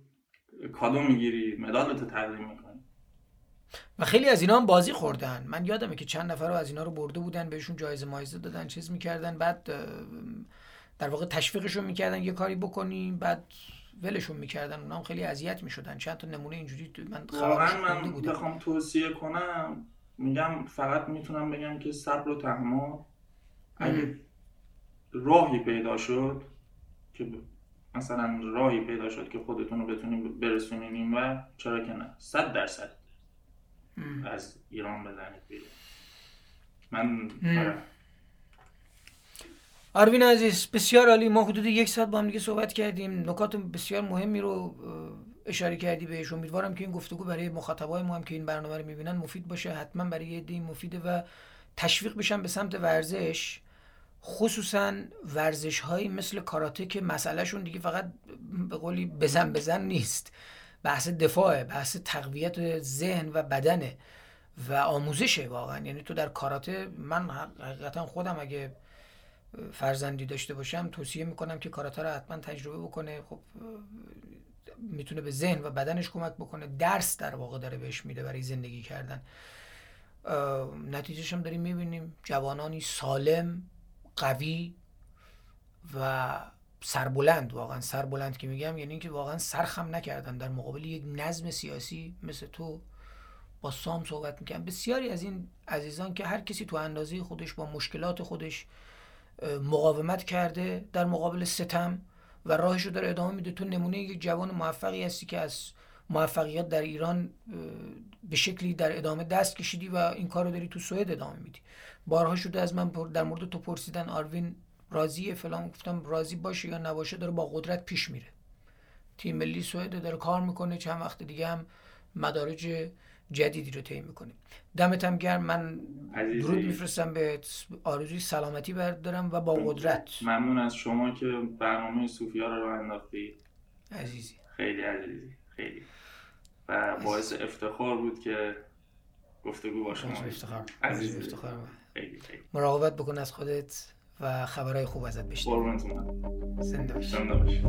کادو می‌گیری مدالتو تقدیم می‌کنی. و خیلی از اینا هم بازی خوردن. من یادمه که چند نفر رو از اینا رو برده بودن بهشون جایزه مایزه دادن چیز می‌کردن بعد در واقع تشویقشون می‌کردن یه کاری بکنی بعد ولشون می‌کردن. اونا هم خیلی اذیت می‌شدن. چند تا نمونه اینجوری من خبرش من بودم. بخوام توصیه کنم میگم فقط می‌تونم بگم که صبر و تحمل اگه راهی پیدا شد که مثلا راهی پیدا شد که خودتون رو بتونیم برسونین و چرا که نه؟ صد درصد. ام. از ایران بزنید بیرون. من. آروین عزیز بسیار عالی. ما حدود یک ساعت با هم دیگه صحبت کردیم. نکات بسیار مهمی رو اشاره کردی بهش. امیدوارم که این گفتگو برای مخاطبای ما هم که این برنامه رو می‌بینن مفید باشه. حتما برای یه عده مفیده و تشویق بشن به سمت ورزش. خصوصا ورزش هایی مثل کاراته که مسئلهشون دیگه فقط به قولی بزن بزن نیست. بحث دفاعه بحث تقویت ذهن و بدنه و آموزشه واقعا. یعنی تو در کاراته من حقیقتا خودم اگه فرزندی داشته باشم توصیه می‌کنم که کاراته رو حتما تجربه بکنه. خب می‌تونه به ذهن و بدنش کمک بکنه. درس در واقع داره بهش میده برای زندگی کردن. نتیجهش هم داریم می‌بینیم. جوانانی سالم قوی و سربلند واقعا سربلند که میگم یعنی اینکه واقعا سرخم نکردن. در مقابل یک نظم سیاسی مثل تو با سام صحبت می‌کنم بسیاری از این عزیزان که هر کسی تو اندازه خودش با مشکلات خودش مقاومت کرده در مقابل ستم و راهش رو داره ادامه میده. تو نمونه یک جوان موفقی هستی که از موفقیت در ایران به شکلی در ادامه دست کشیدی و این کار رو داری تو سوئد ادامه میدی. بارها شده از من در مورد تو پرسیدن آروین راضیه فلان گفتم راضی باشه یا نباشه داره با قدرت پیش میره. تیم ملی سوئد داره کار می‌کنه چند وقت دیگه هم مدارج جدیدی رو طی می‌کنه. دمت هم گرم. من. درود میفرستم به آرزوی سلامتی برات دارم و با قدرت. ممنون از شما که برنامه صوفیا رو راه انداختی. عزیزی. خیلی عزیزی. خیلی. و باعث افتخار بود که گفتگو با شما افتخار. عزیزی. باعث افتخار. مراقبت بکن از خودت. و خبرهای خوب ازت بشنویم قربونتون زنده باش. زنده باش.